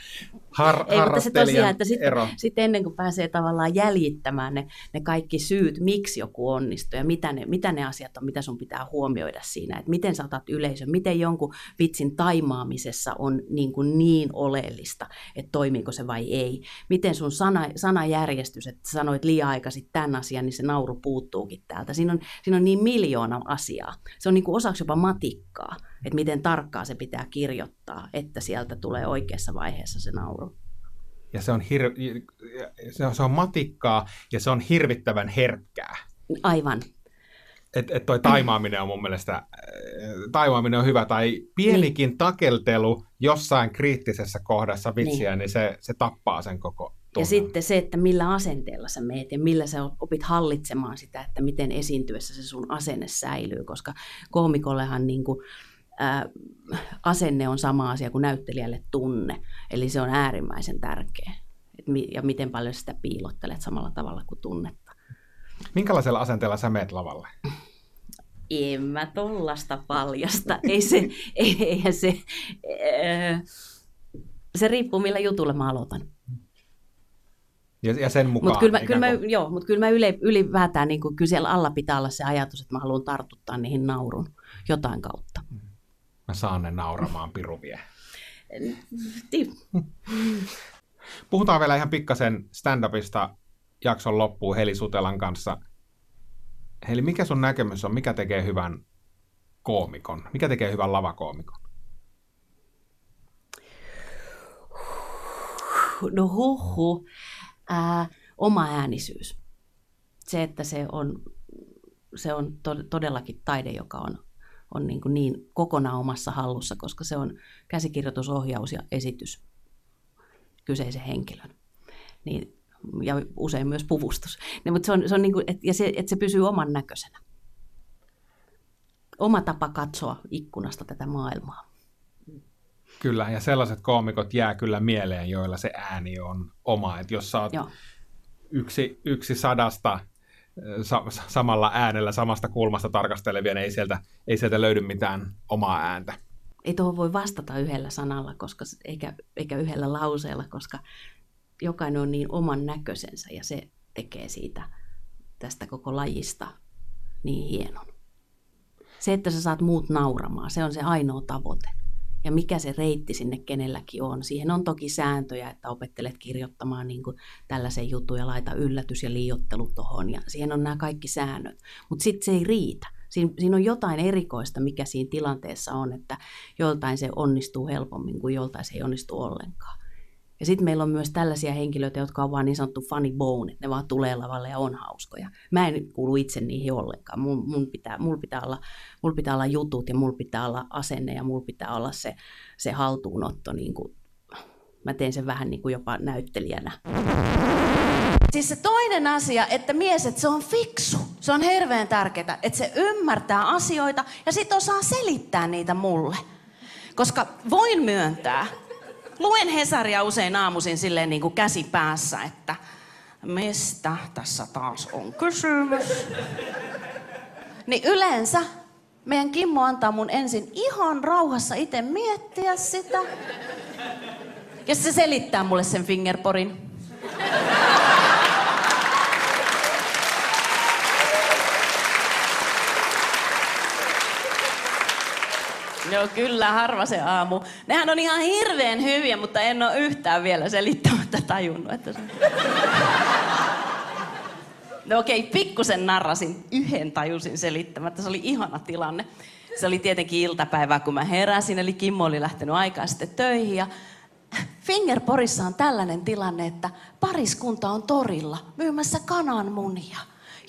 har, Ei, mutta se tosiaan, että sitten ero. sit ennen kuin pääsee tavallaan jäljittämään ne, ne kaikki syyt, miksi joku onnistuu ja mitä ne, mitä ne asiat on, mitä sun pitää huomioida siinä, että miten sä otat yleisön, miten jonkun vitsin taimaamisessa on niin, kuin niin oleellista, että toimiiko se vai ei. Miten sun sana, sanajärjestys, että sanoit liian aikaisin tämän asian, niin se nauru puuttuukin täältä. Siinä on, siinä on niin miljoona asiaa. Se on niin kuin osaksi jopa matikkaa, että miten tarkkaa se pitää kirjoittaa, että sieltä tulee oikeassa vaiheessa se nauru. Ja se on, hir, se on, se on matikkaa ja se on hirvittävän herkkää. Aivan. Että et toi taimaaminen on mun mielestä, äh, taimaaminen on hyvä, tai pienikin niin. takeltelu jossain kriittisessä kohdassa vitsiä, niin, niin se, se tappaa sen koko Ja sitten se, että millä asenteella sä meet ja millä sä opit hallitsemaan sitä, että miten esiintyessä se sun asenne säilyy, koska koomikollehan niin kuin, ää, asenne on sama asia kuin näyttelijälle tunne, eli se on äärimmäisen tärkeä. Et mi- ja miten paljon sitä piilottelet samalla tavalla kuin tunnetta. Minkälaisella asenteella sä meet lavalle? En mä tollasta paljasta. Ei se, ei, [laughs] eihän se, ää, se riippuu millä jutulla mä aloitan. Ja, ja sen mukaan Mutta kyllä mä, kyllä mä, joo, mut kyllä mä yle, ylipäätään, niin kyllä siellä alla pitää olla se ajatus, että mä haluan tartuttaa niihin naurun jotain kautta. mä saan ne nauramaan piruvie. [laughs] Puhutaan vielä ihan pikkasen stand-upista jakson loppuun Heli Sutelan kanssa. Heli, mikä sun näkemys on, mikä tekee hyvän koomikon? Mikä tekee hyvän lavakoomikon? No huhu, ää, oma äänisyys. Se, että se on, se on to, todellakin taide, joka on, on niin, kuin niin kokonaan omassa hallussa, koska se on käsikirjoitusohjaus ja esitys kyseisen henkilön. Niin, ja usein myös puvustus. Niin, mutta se on, se on niin kuin, et, ja se, että se pysyy oman näköisenä. Oma tapa katsoa ikkunasta tätä maailmaa. Kyllä, ja sellaiset koomikot jää kyllä mieleen, joilla se ääni on oma. Et jos sä oot Joo. yksi, yksi sadasta sa- samalla äänellä, samasta kulmasta tarkastelevia, niin ei sieltä, ei sieltä löydy mitään omaa ääntä. ei tuohon voi vastata yhdellä sanalla koska, eikä, eikä yhdellä lauseella, koska jokainen on niin oman näköisensä ja se tekee siitä tästä koko lajista niin hienon. Se, että sä saat muut nauramaan, se on se ainoa tavoite. Ja mikä se reitti sinne kenelläkin on. Siihen on toki sääntöjä, että opettelet kirjoittamaan niin kuin tällaisen jutun ja laita yllätys ja liiottelu tuohon. Ja siihen on nämä kaikki säännöt. Mutta sitten se ei riitä. Siin, siinä on jotain erikoista, mikä siinä tilanteessa on, että joltain se onnistuu helpommin kuin joltain se ei onnistu ollenkaan. Ja sitten meillä on myös tällaisia henkilöitä, jotka on vaan niin sanottu funny bone, että ne vaan tulee lavalle ja on hauskoja. Mä en kuulu itse niihin ollenkaan. Mun, mun, pitää, mulla, pitää olla, mulla pitää olla jutut ja mulla pitää olla asenne ja mulla pitää olla se, se haltuunotto. Niin kuin, mä teen sen vähän niin kuin jopa näyttelijänä. Siis se toinen asia, että mies, että se on fiksu. Se on hirveän tärkeää, että se ymmärtää asioita ja sit osaa selittää niitä mulle. Koska voin myöntää, luen Hesaria usein aamuisin silleen niin kuin käsi päässä, että mistä tässä taas on kysymys. Niin yleensä meidän Kimmo antaa mun ensin ihan rauhassa itse miettiä sitä. Ja se selittää mulle sen fingerporin. Joo, kyllä, harva se aamu. Nehän on ihan hirveän hyviä, mutta en ole yhtään vielä selittämättä tajunnut, että se... No okei, pikkusen narrasin, yhden tajusin selittämättä, se oli ihana tilanne. Se oli tietenkin iltapäivää, kun mä heräsin, eli Kimmo oli lähtenyt aikaa sitten töihin. Ja Fingerporissa on tällainen tilanne, että pariskunta on torilla myymässä kananmunia.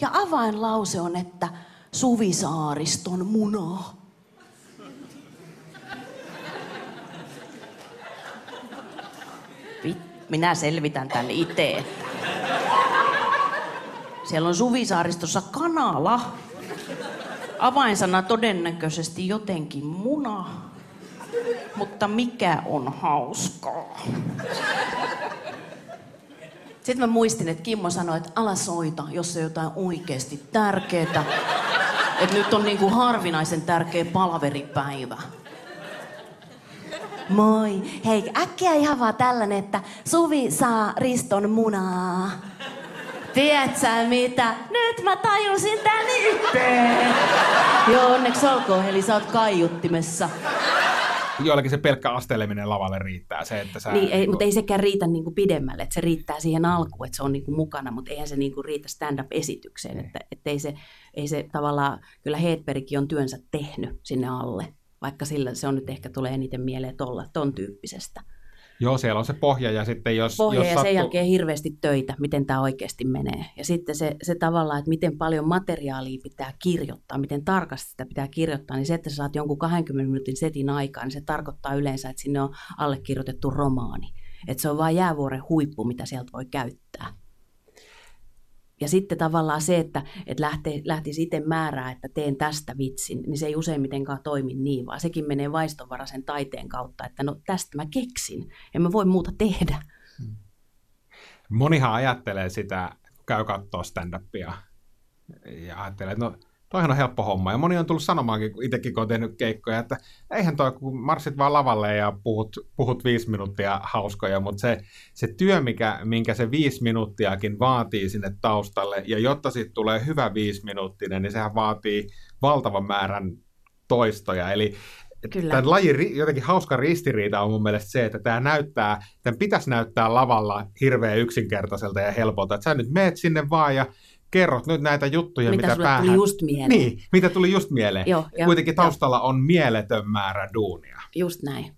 Ja avainlause on, että Suvisaariston munaa. Minä selvitän tän itse. Siellä on Suvisaaristossa kanala. Avainsana todennäköisesti jotenkin muna. Mutta mikä on hauskaa? Sitten mä muistin, että Kimmo sanoi, että ala soita, jos se on jotain oikeasti tärkeää. Että nyt on niinku harvinaisen tärkeä palaveripäivä. Moi. Hei, äkkiä ihan vaan tällainen, että Suvi saa Riston munaa. Tiedätkö mitä? Nyt mä tajusin tän itse. Joo, onneksi olkoon, eli sä oot kaiuttimessa. Joillakin se pelkkä asteleminen lavalle riittää. Se, että sä, Niin, ei, mutta ei sekään riitä niin kuin pidemmälle, että se riittää siihen alkuun, että se on niin kuin mukana, mutta eihän se niin kuin riitä stand-up-esitykseen, että, että ei, se, ei se tavallaan, kyllä Hedbergkin on työnsä tehnyt sinne alle, vaikka sillä se on nyt ehkä tulee eniten mieleen tolla, ton tyyppisestä. Joo, siellä on se pohja ja sitten jos... Pohja jos ja sattuu, sen jälkeen hirveästi töitä, miten tämä oikeasti menee. Ja sitten se, se tavallaan, että miten paljon materiaalia pitää kirjoittaa, miten tarkasti sitä pitää kirjoittaa, niin se, että sä saat jonkun 20 minuutin setin aikaan, niin se tarkoittaa yleensä, että sinne on allekirjoitettu romaani. Että se on vain jäävuoren huippu, mitä sieltä voi käyttää. Ja sitten tavallaan se, että, että lähtee, lähtisi itse määrää, että teen tästä vitsin, niin se ei useimmitenkaan toimi niin, vaan sekin menee vaistonvaraisen taiteen kautta, että no tästä mä keksin, en mä voi muuta tehdä. Monihan ajattelee sitä, käy katsoa stand-upia ja ajattelee, että no toihan on helppo homma. Ja moni on tullut sanomaankin, kun itsekin kun on tehnyt keikkoja, että eihän toi, kun marssit vaan lavalle ja puhut, puhut viisi minuuttia hauskoja, mutta se, se työ, mikä, minkä se viisi minuuttiakin vaatii sinne taustalle, ja jotta siitä tulee hyvä viisi minuuttinen, niin sehän vaatii valtavan määrän toistoja. Eli Kyllä. Tämän lajin jotenkin hauska ristiriita on mun mielestä se, että tämä näyttää, tämän pitäisi näyttää lavalla hirveän yksinkertaiselta ja helpolta. Että sä nyt meet sinne vaan ja kerrot nyt näitä juttuja, Mitä mitä, sulle päähän... tuli just mieleen. Niin, mitä tuli just mieleen. Joo, ja- Kuitenkin taustalla on mieletön määrä duunia. Just näin.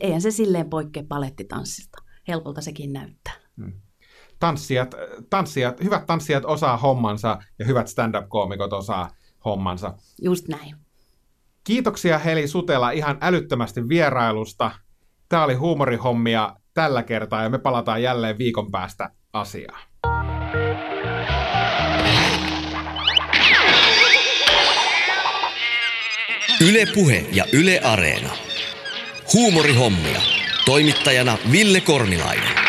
Eihän se silleen poikkea palettitanssista. Helpolta sekin näyttää. Tanssijat, tanssijat, hyvät tanssijat osaa hommansa ja hyvät stand-up-koomikot osaa hommansa. Just näin. Kiitoksia Heli Sutela ihan älyttömästi vierailusta. Tämä oli huumorihommia tällä kertaa ja me palataan jälleen viikon päästä asiaan. Yle Puhe ja Yle Areena. Huumorihommia. Toimittajana Ville Kornilainen.